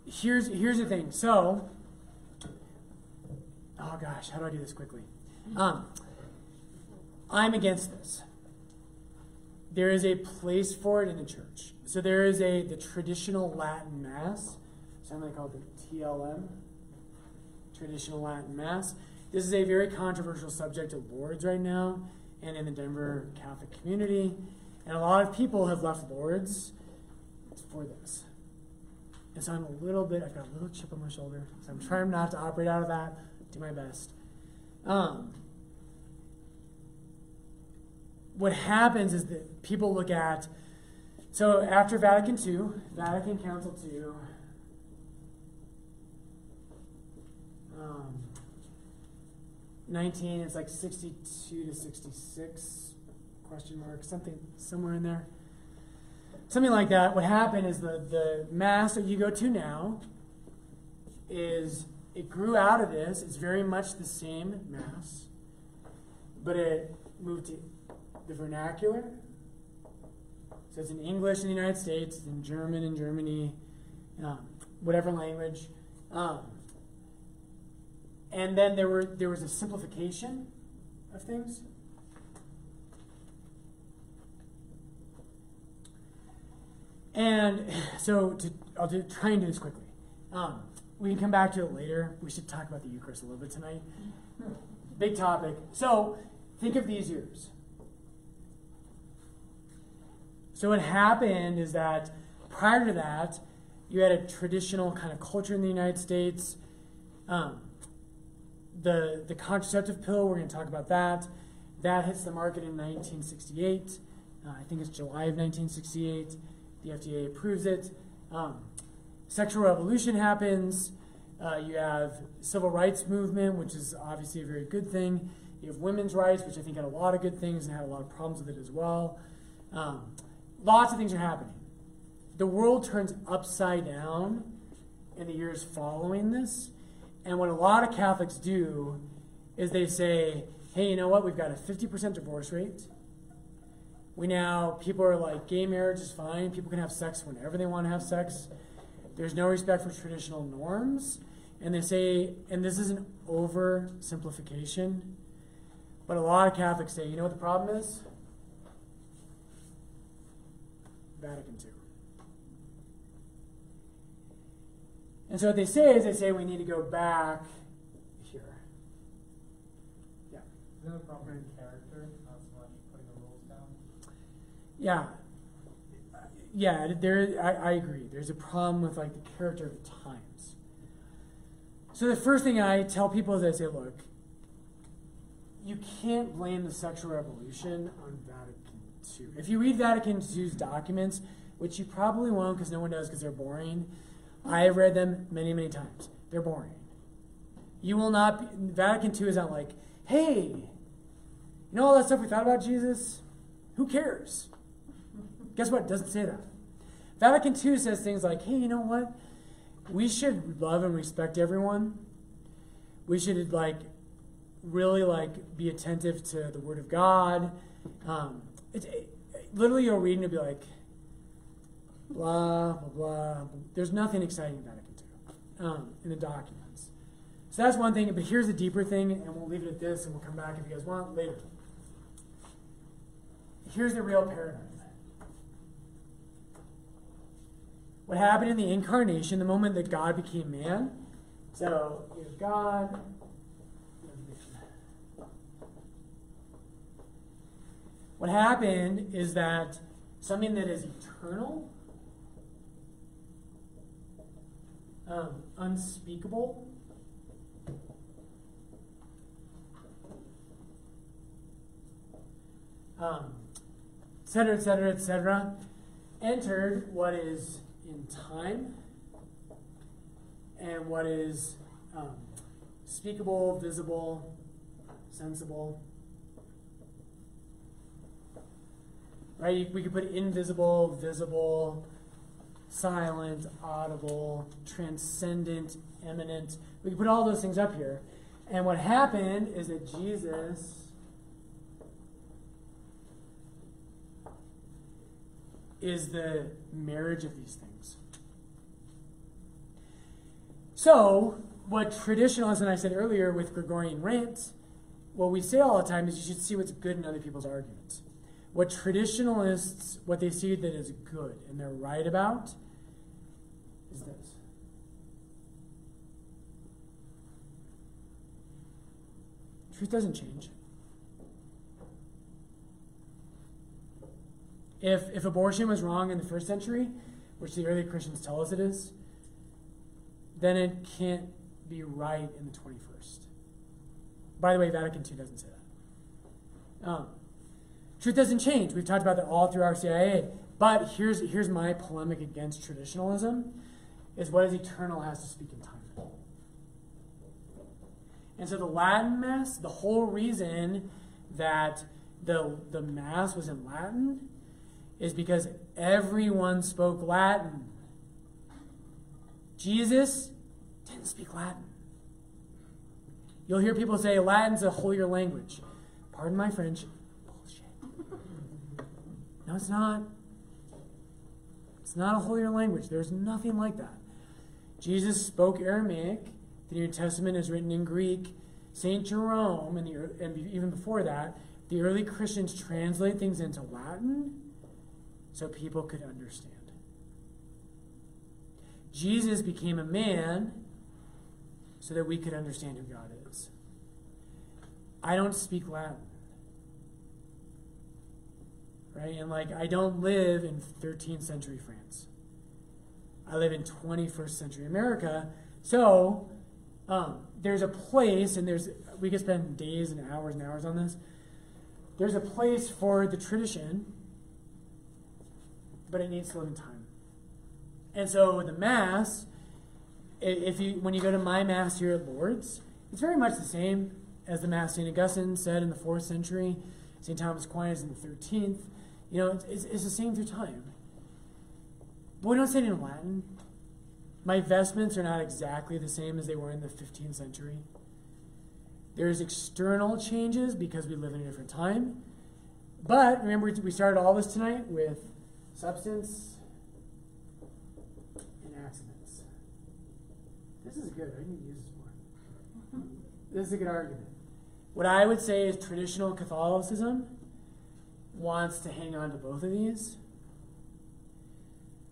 here's, here's the thing. So, oh gosh, how do I do this quickly? Um, I'm against this. There is a place for it in the church. So there is a the traditional Latin Mass, something called the TLM, traditional Latin Mass. This is a very controversial subject at Lourdes right now and in the Denver Catholic community. And a lot of people have left Lourdes for this. And so I'm a little bit, I've got a little chip on my shoulder. So I'm trying not to operate out of that, do my best. Um, what happens is that people look at, so after Vatican II, Vatican Council II, um, 19, it's like 62 to 66, question mark, something somewhere in there. Something like that. What happened is the, the mass that you go to now is, it grew out of this. It's very much the same mass, but it moved to the vernacular. So it's in English in the United States, it's in German in Germany, um, whatever language. Um, and then there were there was a simplification of things. And so to, I'll do, try and do this quickly. Um, we can come back to it later. We should talk about the Eucharist a little bit tonight. Big topic. So think of these years. So what happened is that prior to that, you had a traditional kind of culture in the United States. Um, the the contraceptive pill, we're going to talk about that. That hits the market in 1968. Uh, I think it's July of 1968. The FDA approves it. Um, sexual revolution happens. Uh, you have civil rights movement, which is obviously a very good thing. You have women's rights, which I think had a lot of good things and had a lot of problems with it as well. Um, lots of things are happening. The world turns upside down in the years following this. And what a lot of Catholics do is they say, hey, you know what? We've got a 50% divorce rate. We now, people are like, gay marriage is fine. People can have sex whenever they want to have sex. There's no respect for traditional norms. And they say, and this is an oversimplification, but a lot of Catholics say, you know what the problem is? Vatican II. And so what they say is they say we need to go back here. Yeah. Isn't it a problem in character, not so much putting the rules down? Yeah. Yeah, there I, I agree. There's a problem with like the character of the times. So the first thing I tell people is I say, look, you can't blame the sexual revolution on Vatican II. If you read Vatican II's documents, which you probably won't because no one does because they're boring, I have read them many, many times. They're boring. You will not be, Vatican II is not like, hey, you know all that stuff we thought about Jesus? Who cares? Guess what? It doesn't say that. Vatican II says things like, hey, you know what? We should love and respect everyone. We should like really like be attentive to the Word of God. Um, it, literally you'll read and you'll be like, blah blah blah. There's nothing exciting in Vatican II um, in the documents. So that's one thing. But here's the deeper thing, and we'll leave it at this, and we'll come back if you guys want later. Here's the real paradigm. What happened in the incarnation, the moment that God became man? So have God. What happened is that something that is eternal, um, unspeakable, um, et cetera, et cetera, et cetera, entered what is in time and what is um, speakable, visible, sensible. Right? We could put invisible, visible, silent, audible, transcendent, immanent. We could put all those things up here. And what happened is that Jesus is the marriage of these things. So, what traditionalists, and I said earlier with Gregorian rant, what we say all the time is you should see what's good in other people's arguments. What traditionalists, what they see that is good and they're right about, is this. Truth doesn't change. If, if abortion was wrong in the first century, which the early Christians tell us it is, then it can't be right in the 21st. By the way, Vatican II doesn't say that. Um, truth doesn't change. We've talked about that all through RCIA. But here's, here's my polemic against traditionalism, is what is eternal has to speak in time. And so the Latin Mass, the whole reason that the, the Mass was in Latin is because everyone spoke Latin. Jesus didn't speak Latin. You'll hear people say Latin's a holier language. Pardon my French. No, it's not. It's not a holier language. There's nothing like that. Jesus spoke Aramaic. The New Testament is written in Greek. St. Jerome, and, the, and even before that, the early Christians translate things into Latin so people could understand. Jesus became a man so that we could understand who God is. I don't speak Latin. Right? And like, I don't live in 13th century France. I live in 21st century America. So, um, there's a place, and there's, we could spend days and hours and hours on this. There's a place for the tradition, but it needs to live in time. And so the Mass, if you when you go to my Mass here at Lourdes, it's very much the same as the Mass St. Augustine said in the fourth century, St. Thomas Aquinas in the 13th. You know, it's, it's, the same through time. But we don't say it in Latin. My vestments are not exactly the same as they were in the 15th century. There's external changes because we live in a different time. But remember, we started all this tonight with substance and accidents. This is good. I need to use this more. Mm-hmm. This is a good argument. What I would say is traditional Catholicism wants to hang on to both of these.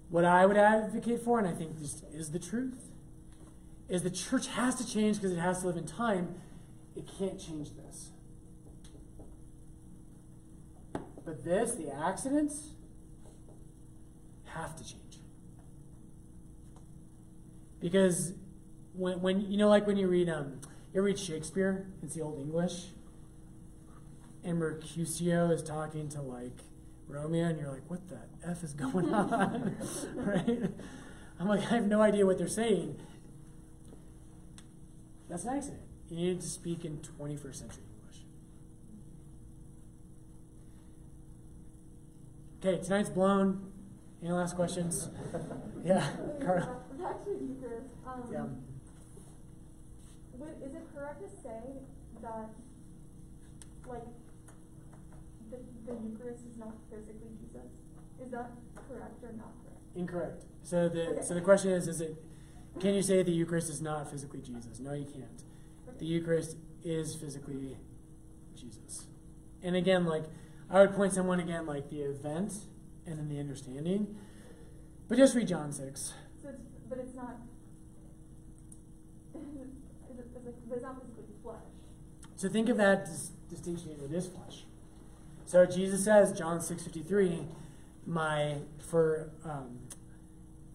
What I would advocate for, and I think this is the truth, is the church has to change because it has to live in time. It can't change this. But this, the accidents, have to change. Because when, when you know, like when you read, um, you read Shakespeare? It's the Old English, Mercutio is talking to like Romeo, and you're like, what the f is going on, [LAUGHS] right? I'm like, I have no idea what they're saying. That's an accident. You need to speak in 21st century English. Okay, tonight's blown. Any last questions? [LAUGHS] Yeah, Carla. Back to Eucharist, um, Yeah. would, is it correct to say that, like, the, the Eucharist is not physically Jesus? Is that correct or not correct? Incorrect. So the Okay. so the question is: Is it? Can you say the Eucharist is not physically Jesus? No, you can't. The Eucharist is physically Jesus. And again, like I would point someone again like the event and then the understanding. But just read John six. So it's, but it's not, [LAUGHS] it, is it, is it, but it's not physically flesh. So think of that dis- distinction. It is flesh. So Jesus says, John six fifty three, my for um,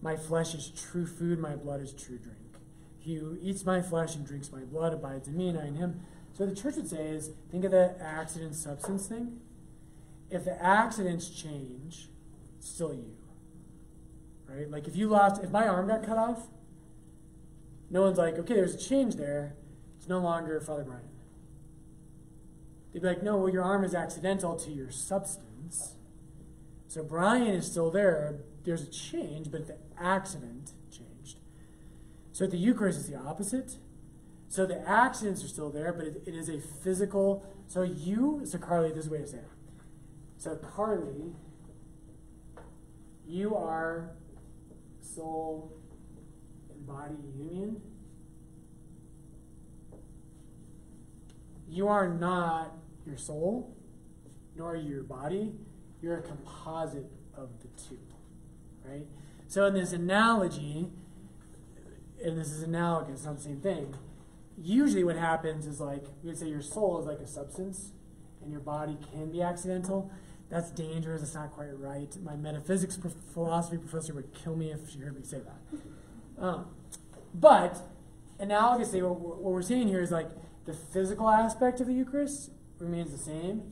my flesh is true food, my blood is true drink. He who eats my flesh and drinks my blood abides in me, and I in him. So the church would say is, think of the accident substance thing. If the accidents change, still you. Right? Like if you lost, if my arm got cut off, no one's like, okay, there's a change there. It's no longer Father Brian. They'd be like, no, well, your arm is accidental to your substance. So Brian is still there. There's a change, but the accident changed. So at the Eucharist, it's the opposite. So the accidents are still there, but it, it is a physical. So you, so Carly, this is the way to say it. So Carly, you are soul and body union. You are not your soul, nor are you your body. You're a composite of the two, right? So in this analogy, and this is analogous, not the same thing. Usually, what happens is like we would say your soul is like a substance, and your body can be accidental. That's dangerous. It's not quite right. My metaphysics philosophy professor would kill me if she heard me say that. Um, but analogously, what, what we're saying here is like the physical aspect of the Eucharist remains the same.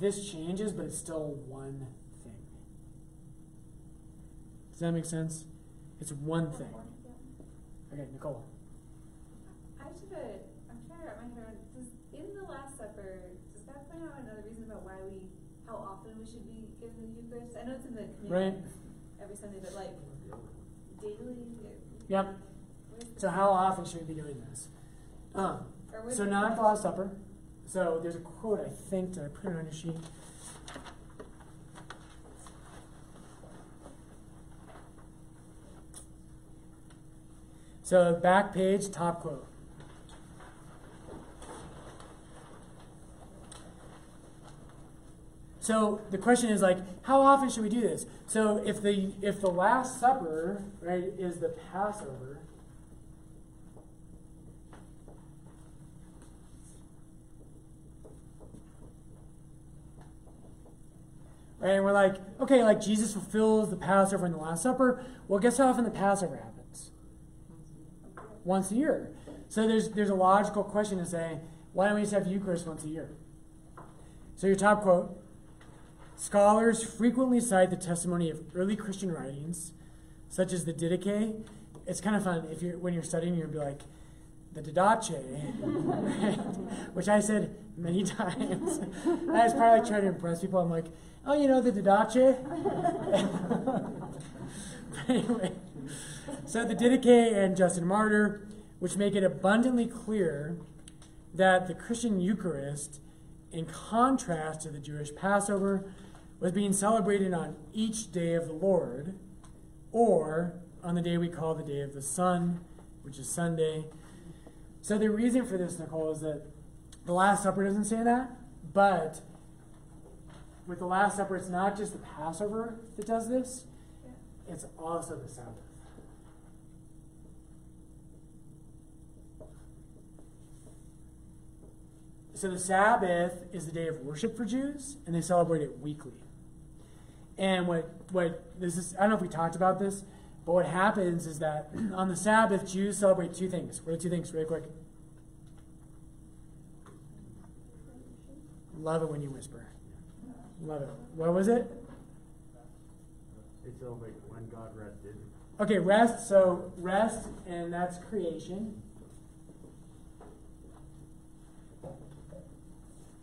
This changes, but it's still one thing. Does that make sense? It's one thing. Okay, Nicole. I should have, I'm trying to wrap my head around, does, in the Last Supper, does that point out another reason about why we, how often we should be given the Eucharist? I know it's in the Right. every Sunday, but like, daily? Yep. So how often should we be doing this? Um, so not at the Last Supper. So there's a quote I think. Did I it on your sheet? So back page, top quote. So the question is like, how often should we do this? So if the if the Last Supper, right, is the Passover, right, and we're like, okay, like Jesus fulfills the Passover in the Last Supper. Well, guess how often the Passover happens? Once a year. So there's there's a logical question to say, why don't we just have Eucharist once a year? So your top quote. Scholars frequently cite the testimony of early Christian writings, such as the Didache. It's kind of fun if you're when you're studying, you'll be like, the Didache, [LAUGHS] which I said many [LAUGHS] times. I was probably trying to impress people. I'm like, oh, you know the Didache. [LAUGHS] anyway, so the Didache and Justin Martyr, which make it abundantly clear that the Christian Eucharist, in contrast to the Jewish Passover, was being celebrated on each day of the Lord, or on the day we call the Day of the Sun, which is Sunday. So the reason for this, Nicole, is that the Last Supper doesn't say that, but with the Last Supper, it's not just the Passover that does this, it's also the Sabbath. So the Sabbath is the day of worship for Jews, and they celebrate it weekly. And what what this is, I don't know if we talked about this, but what happens is that [CLEARS THROAT] on the Sabbath, Jews celebrate two things. What are two things, really quick? Love it when you whisper. Love it. What was it? They celebrate when God rested. Okay, rest. So rest, and that's creation.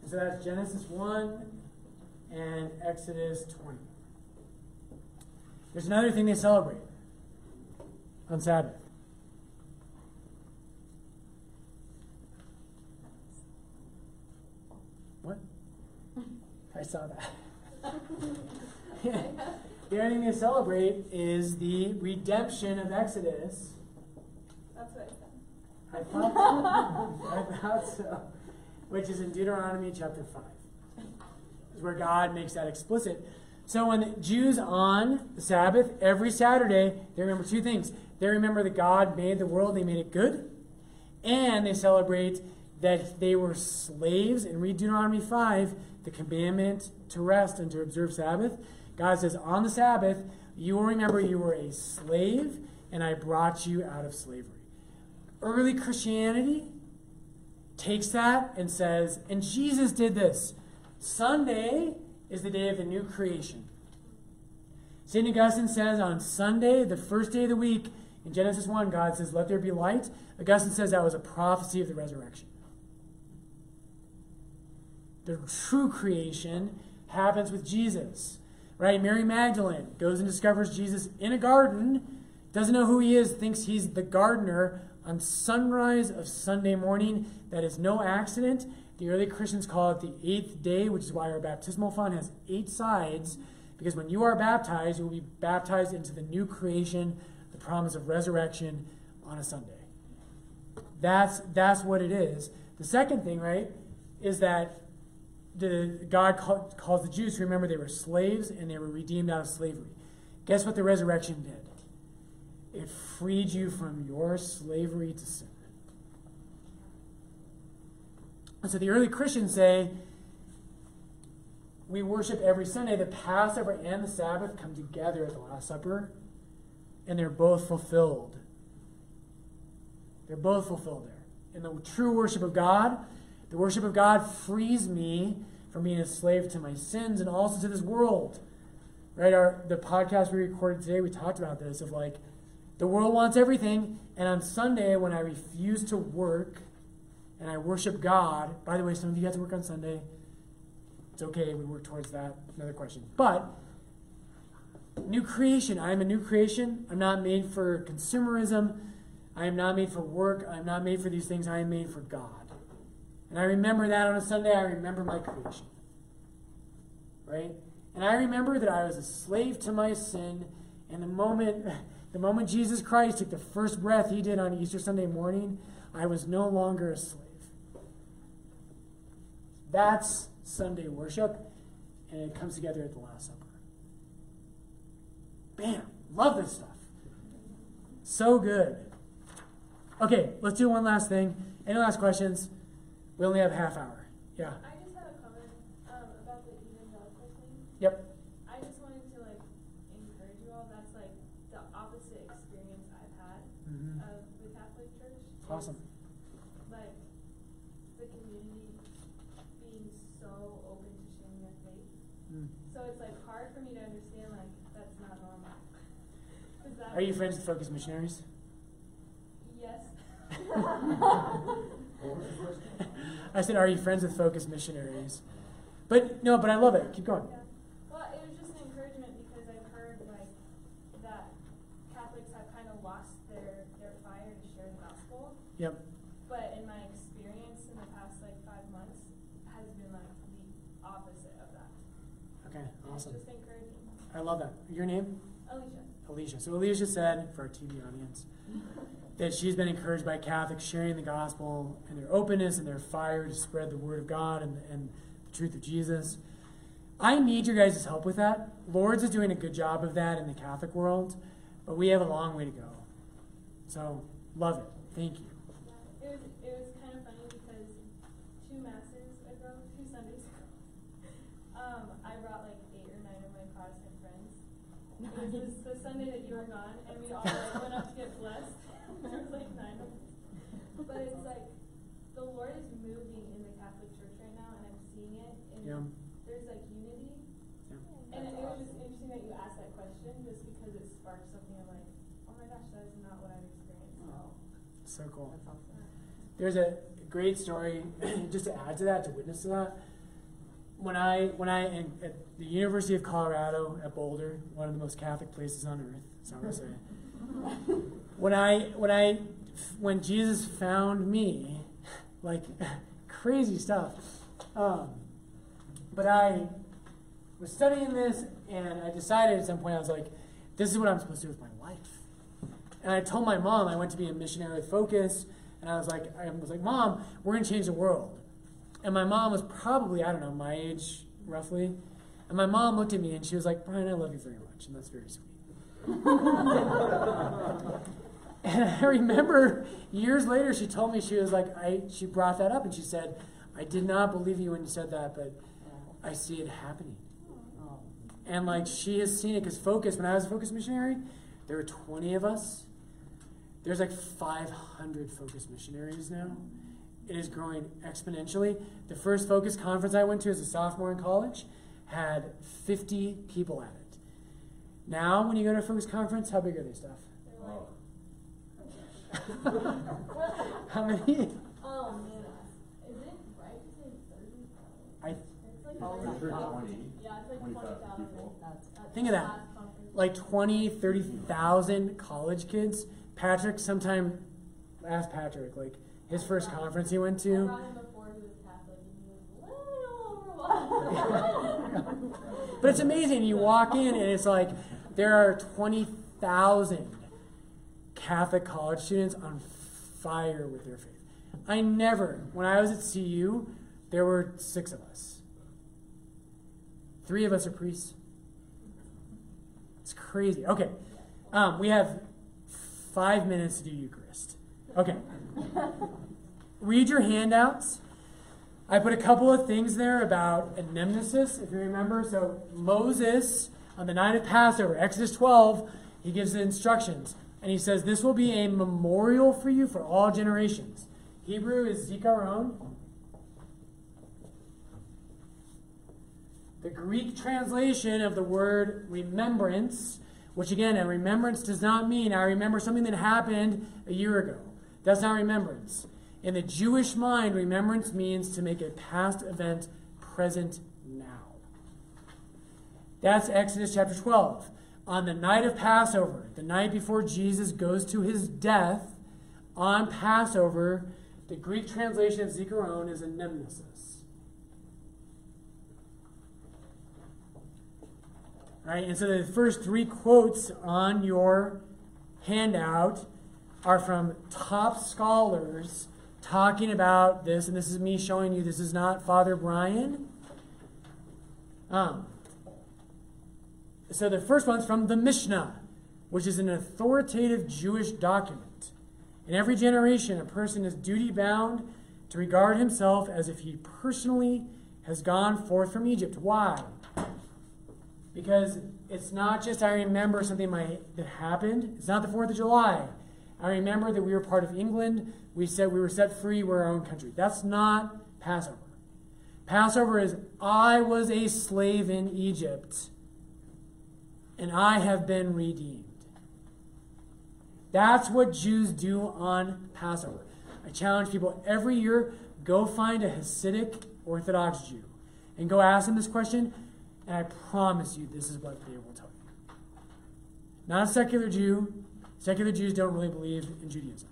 So that's Genesis 1 and Exodus 20. There's another thing they celebrate on Sabbath. I saw that. [LAUGHS] the other thing they celebrate is the redemption of Exodus. That's what I said. I thought so. [LAUGHS] I thought so. Which is in Deuteronomy chapter 5. Is where God makes that explicit. So when the Jews on the Sabbath, every Saturday, they remember two things. They remember that God made the world, they made it good, and they celebrate that they were slaves. And read Deuteronomy 5, the commandment to rest and to observe Sabbath. God says, on the Sabbath, you will remember you were a slave, and I brought you out of slavery. Early Christianity takes that and says, and Jesus did this. Sunday is the day of the new creation. St. Augustine says on Sunday, the first day of the week, in Genesis 1, God says, Let there be light. Augustine says that was a prophecy of the resurrection. The true creation happens with Jesus. Right? Mary Magdalene goes and discovers Jesus in a garden, doesn't know who he is, thinks he's the gardener on sunrise of Sunday morning. That is no accident. The early Christians call it the eighth day, which is why our baptismal font has eight sides, because when you are baptized, you will be baptized into the new creation, the promise of resurrection on a Sunday. That's, that's what it is. The second thing, right, is that the, God call, calls the Jews to remember they were slaves and they were redeemed out of slavery. Guess what the resurrection did? It freed you from your slavery to sin. And so the early Christians say, we worship every Sunday. The Passover and the Sabbath come together at the Last Supper, and they're both fulfilled. They're both fulfilled there. In the true worship of God, the worship of God frees me from being a slave to my sins and also to this world. Right? Our the podcast we recorded today, we talked about this of like the world wants everything, and on Sunday when I refuse to work and I worship God, by the way, some of you have to work on Sunday. It's okay, we work towards that. Another question. But new creation, I am a new creation. I'm not made for consumerism. I am not made for work. I'm not made for these things. I am made for God. And I remember that on a Sunday, I remember my creation. Right? And I remember that I was a slave to my sin, and the moment [LAUGHS] the moment Jesus Christ took the first breath he did on Easter Sunday morning, I was no longer a slave. That's Sunday worship. and it comes together at the Last Supper. Bam! Love this stuff. So good. Okay, let's do one last thing. Any last questions? We only have half hour. Yeah. I just had a comment, um, about the evangelical thing. Yep. I just wanted to like encourage you all, that's like the opposite experience I've had Mhm. of the Catholic Church. Awesome. Like, the community being so open to sharing their faith. Mm. So it's like hard for me to understand like, that's not normal. That? Are you friends with FOCUS Missionaries? Yes. [LAUGHS] [LAUGHS] [LAUGHS] I said, are you friends with FOCUS Missionaries? But no, but I love it. Keep going. Yeah. Well, it was just an encouragement because I've heard like that Catholics have kind of lost their, their fire to share the gospel. Yep. But in my experience in the past like five months has been like the opposite of that. Okay, awesome. It's just encouraging. I love that. Your name? Alicia. Alicia. So Alicia said, for our TV audience, [LAUGHS] that she's been encouraged by Catholics sharing the gospel and their openness and their fire to spread the word of God and, and the truth of Jesus. I need your guys' help with that. Lourdes is doing a good job of that in the Catholic world, but we have a long way to go. So, love it. Thank you. It was it was kind of funny because two masses ago, two Sundays um, I brought like eight or nine of my Protestant friends. It was the Sunday that you were gone, and we all like, went up to get blessed. there was like nine of us. But it's like the Lord is moving in the Catholic Church right now, and I'm seeing it. And Yeah. there's like unity. Yeah. And it, it was just interesting that you asked that question, just because it sparked something. I'm like, that is not what I've experienced. So cool. There's a great story, [CLEARS THROAT] just to add to that, to witness to that. When I, when I, in, at the University of Colorado at Boulder, one of the most Catholic places on earth, that's how I say. When I, when I, when Jesus found me, like [LAUGHS] crazy stuff. Um, but I was studying this, and I decided at some point I was like, this is what I'm supposed to do with my. And I told my mom I went to be a missionary with FOCUS, and I was like, I was like, Mom, we're gonna change the world. And my mom was probably, I don't know, my age roughly. And my mom looked at me and she was like, Brian, I love you very much, and that's very sweet. [LAUGHS] and I remember years later she told me she was like, I she brought that up and she said, I did not believe you when you said that, but I see it happening. And like she has seen it because FOCUS, when I was a FOCUS missionary, there were 20 of us. There's like 500 FOCUS missionaries now. It is growing exponentially. The first FOCUS conference I went to as a sophomore in college had 50 people at it. Now, when you go to a FOCUS conference, how big are they, Steph? They're like, [LAUGHS] How many? Um, oh man, is it right to say thirty? I It's like Oh, thirty my Yeah, like twenty thousand. people. Think of that. like 20, 30,000 college kids. Patrick, sometime, ask Patrick, like his first conference he went I to. him he was Catholic and he was a little overwhelmed. [LAUGHS] But it's amazing. You walk in and it's like there are 20,000 Catholic college students on fire with their faith. I never, when I was at CU, there were six of us. Three of us are priests. It's crazy. Okay. Um, we have five minutes to do Eucharist. Okay. [LAUGHS] Read your handouts. I put a couple of things there about anamnesis, if you remember. So Moses, on the night of Passover, Exodus 12, he gives the instructions. And he says, This will be a memorial for you for all generations. Hebrew is zikaron. The Greek translation of the word remembrance, which again, a remembrance does not mean I remember something that happened a year ago. That's not remembrance. In the Jewish mind, remembrance means to make a past event present now. That's Exodus chapter 12. On the night of Passover, the night before Jesus goes to his death, on Passover, the Greek translation of zikaron is anamnesis. Right? And so the first three quotes on your handout are from top scholars talking about this, and this is me showing you this is not Father Brian. Um, so the first one's from the Mishnah, which is an authoritative Jewish document. In every generation, a person is duty bound to regard himself as if he personally has gone forth from Egypt. Why? Because it's not just I remember something my, that happened. It's not the 4th of July. I remember that we were part of England. We said we were set free. We're our own country. That's not Passover. Passover is I was a slave in Egypt and I have been redeemed. That's what Jews do on Passover. I challenge people every year go find a Hasidic Orthodox Jew and go ask them this question, and I promise you this is what they will tell you. Not a secular Jew. Secular Jews don't really believe in Judaism.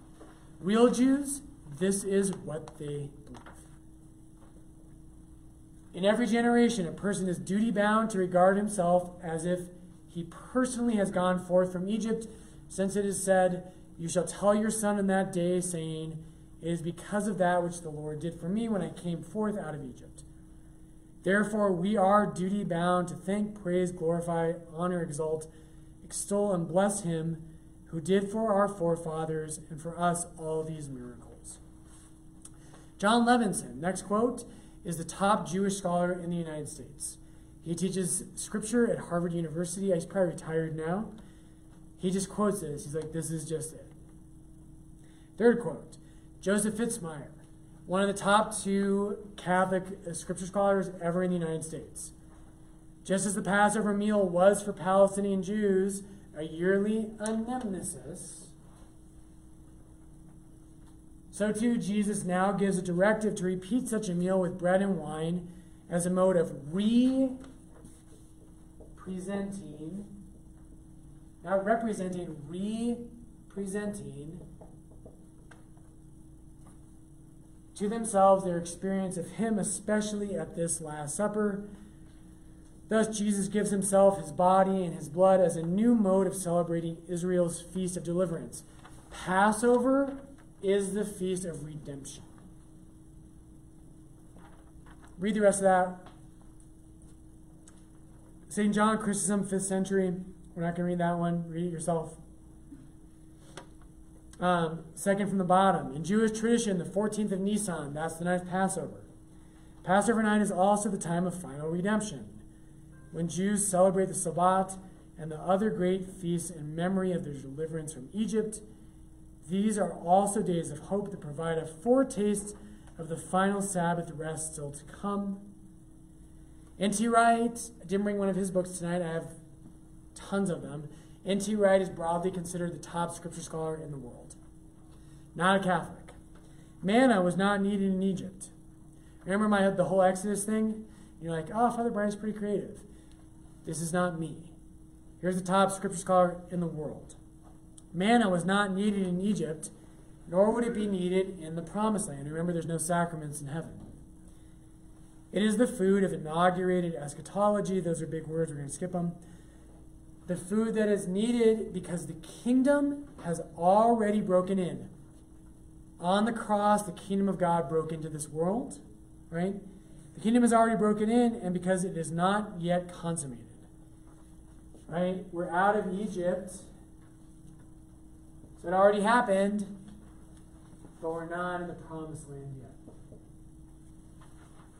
Real Jews, this is what they believe. In every generation, a person is duty bound to regard himself as if he personally has gone forth from Egypt, since it is said, You shall tell your son in that day, saying, It is because of that which the Lord did for me when I came forth out of Egypt. Therefore, we are duty bound to thank, praise, glorify, honor, exalt, extol, and bless him who did for our forefathers and for us all these miracles. Jon Levenson, next quote, is the top Jewish scholar in the United States. He teaches scripture at Harvard University. He's probably retired now. He just quotes this. He's like, this is just it. Third quote Joseph Fitzmyer, one of the top two Catholic scripture scholars ever in the United States. Just as the Passover meal was for Palestinian Jews a yearly anamnesis, so too Jesus now gives a directive to repeat such a meal with bread and wine as a mode of re-presenting, not representing, re-presenting to themselves their experience of Him, especially at this Last Supper. Thus, Jesus gives Himself, His body, and His blood as a new mode of celebrating Israel's feast of deliverance. Passover is the feast of redemption. Read the rest of that. St. John Chrysostom, 5th century. We're not going to read that one. Read it yourself. Um, second from the bottom. In Jewish tradition, the 14th of Nisan, that's the night of Passover. Passover night is also the time of final redemption, when Jews celebrate the Sabbath and the other great feasts in memory of their deliverance from Egypt. These are also days of hope that provide a foretaste of the final Sabbath rest still to come. N.T. Wright, I didn't bring one of his books tonight, I have tons of them. N.T. Wright is broadly considered the top scripture scholar in the world. Not a Catholic. Manna was not needed in Egypt. Remember my the whole Exodus thing? You're like, oh, Father Brian's pretty creative. This is not me. Here's the top scripture scholar in the world. Manna was not needed in Egypt, nor would it be needed in the promised land. Remember, there's no sacraments in heaven. It is the food of inaugurated eschatology. Those are big words, we're going to skip them. The food that is needed because the kingdom has already broken in. On the cross, the kingdom of God broke into this world, right? The kingdom is already broken in, and because it is not yet consummated, right? We're out of Egypt. So it already happened, but we're not in the promised land yet.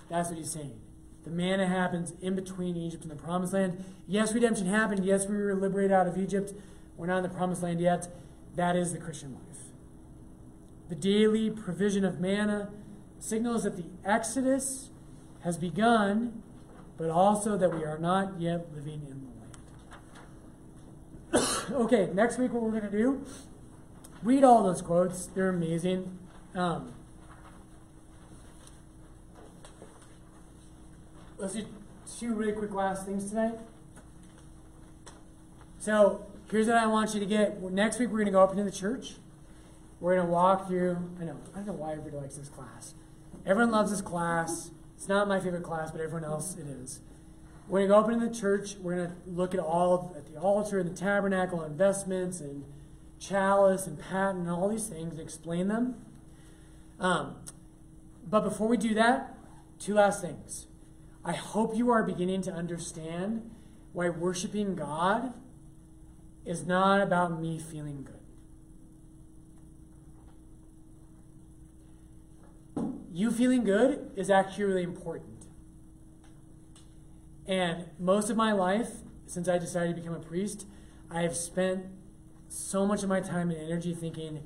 That's what he's saying. The manna happens in between Egypt and the promised land. Yes, redemption happened. Yes, we were liberated out of Egypt. We're not in the promised land yet. That is the Christian life. The daily provision of manna signals that the Exodus has begun, but also that we are not yet living in the land. [COUGHS] okay, next week, what we're going to do read all those quotes, they're amazing. Um, let's do two really quick last things tonight. So here's what I want you to get. Next week we're going to go up into the church. We're going to walk through. I know. I don't know why everybody likes this class. Everyone loves this class. It's not my favorite class, but everyone else it is. We're going to go up into the church. We're going to look at all at the altar and the tabernacle and vestments and chalice and paten and all these things and explain them. Um, but before we do that, two last things. I hope you are beginning to understand why worshiping God is not about me feeling good. You feeling good is actually really important. And most of my life, since I decided to become a priest, I have spent so much of my time and energy thinking,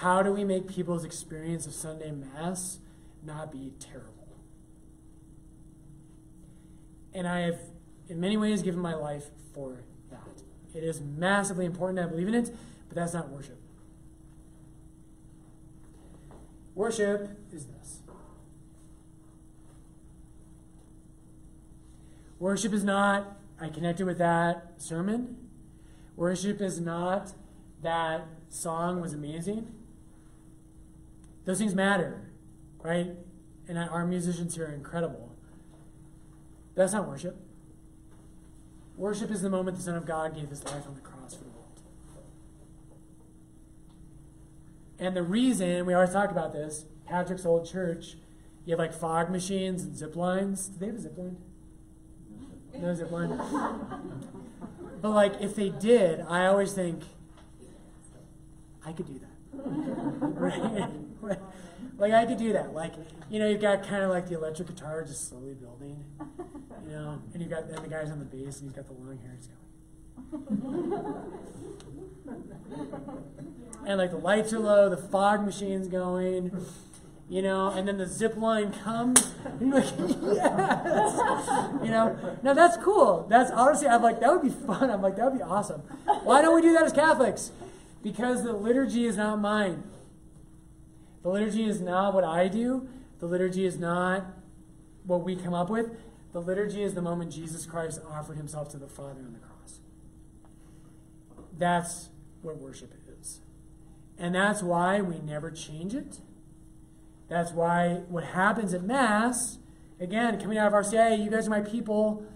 how do we make people's experience of Sunday Mass not be terrible? And I have, in many ways, given my life for that. It is massively important. I believe in it, but that's not worship. Worship is this. Worship is not, I connected with that sermon. Worship is not, that song was amazing. Those things matter, right? And our musicians here are incredible. That's not worship. Worship is the moment the Son of God gave his life on the cross for the world. And the reason, we always talk about this, Patrick's old church, you have like fog machines and zip lines. Do they have a zip line? No zip line. but like if they did, I always think I could do that. [LAUGHS] right? like I could do that. Like, you know, you've got kind of like the electric guitar just slowly building. You know, and you've got and the guy's on the bass and he's got the long hair. He's going. and like the lights are low, the fog machine's going, you know, and then the zip line comes, you're [LAUGHS] like, yes, you know. Now that's cool. That's honestly, I'm like, that would be fun. I'm like, that would be awesome. Why don't we do that as Catholics? Because the liturgy is not mine. The liturgy is not what I do. The liturgy is not what we come up with. The liturgy is the moment Jesus Christ offered himself to the Father on the cross. That's what worship is. And that's why we never change it. That's why what happens at Mass, again, coming out of RCIA, you guys are my people.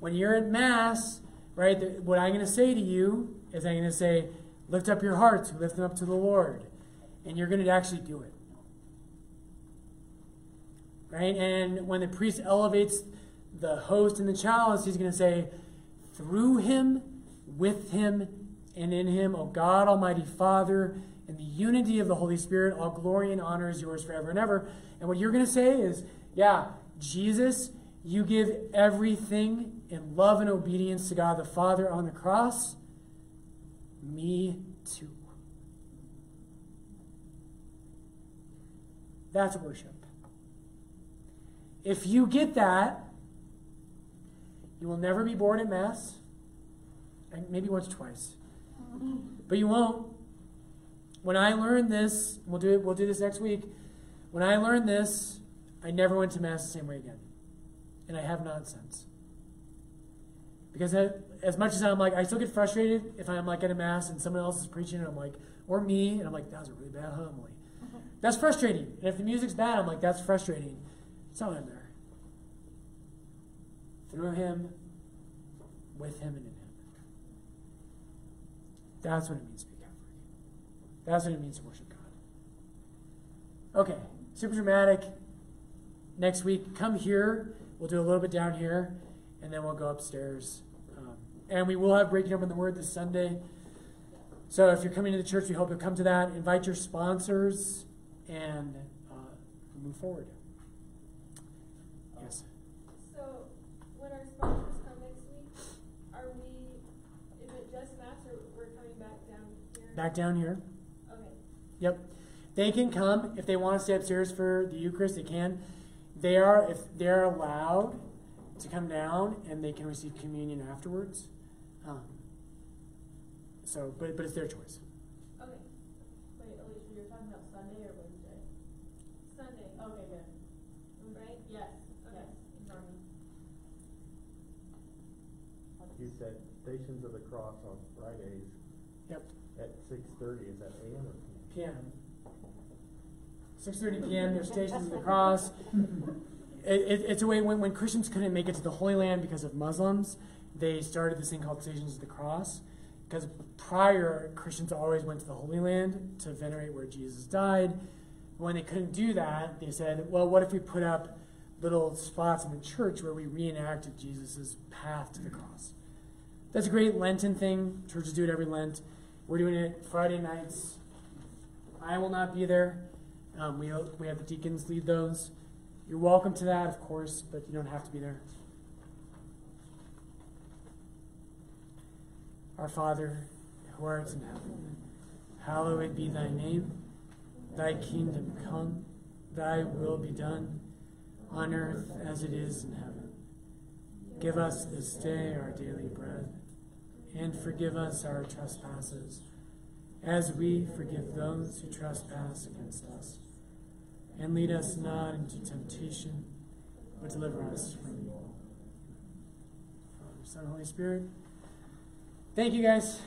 When you're at Mass, right, the, what I'm going to say to you is I'm going to say, lift up your hearts, lift them up to the Lord. And you're going to actually do it. Right? And when the priest elevates the host and the chalice, he's going to say, through him, with him, and in him, O God, Almighty Father, in the unity of the Holy Spirit, all glory and honor is yours forever and ever. And what you're going to say is, yeah, Jesus, you give everything in love and obedience to God the Father on the cross. Me too. That's worship. If you get that, you will never be bored at Mass. Maybe once twice. But you won't. When I learned this, we'll do it, we'll do this next week. When I learned this, I never went to Mass the same way again. And I have not since. Because as much as I'm like, I still get frustrated if I'm like at a Mass and someone else is preaching and I'm like, or me, and I'm like, that was a really bad homily. [LAUGHS] That's frustrating. And if the music's bad, I'm like, that's frustrating. It's not I'm there. Through him, with him, and in him. That's what it means to be Catholic. That's what it means to worship God. Okay, super dramatic. Next week, come here. We'll do a little bit down here, and then we'll go upstairs. Um, and we will have breaking open the word this Sunday. So if you're coming to the church, we hope you'll come to that. Invite your sponsors and uh, move forward. Yes. So, when our sponsors come next week, are we, is it just Mass or we're coming back down here? Back down here. Okay. Yep. They can come if they want to stay upstairs for the Eucharist. They can. They are if they're allowed to come down and they can receive communion afterwards. Um, so, but but it's their choice. Okay. Wait, Alicia, you're talking about Sunday or Wednesday? Sunday. Okay, good. Right? Yes. Okay. Ignore me. You said Stations of the Cross on Fridays Yep. at six thirty, is that AM or PM? PM. 6:30 p.m. There's stations of the cross. It, it, it's a way when, when Christians couldn't make it to the Holy Land because of Muslims, they started this thing called Stations of the Cross. Because prior Christians always went to the Holy Land to venerate where Jesus died. When they couldn't do that, they said, "Well, what if we put up little spots in the church where we reenacted Jesus' path to the cross. That's a great Lenten thing. Churches do it every Lent. We're doing it Friday nights. I will not be there. Um, we, we have the deacons lead those. You're welcome to that, of course, but you don't have to be there. Our Father, who art in heaven, hallowed be thy name. Thy kingdom come, thy will be done, on earth as it is in heaven. Give us this day our daily bread, and forgive us our trespasses, as we forgive those who trespass against us. And lead us not into temptation, but deliver us from evil. Father, Son, Holy Spirit. Thank you, guys.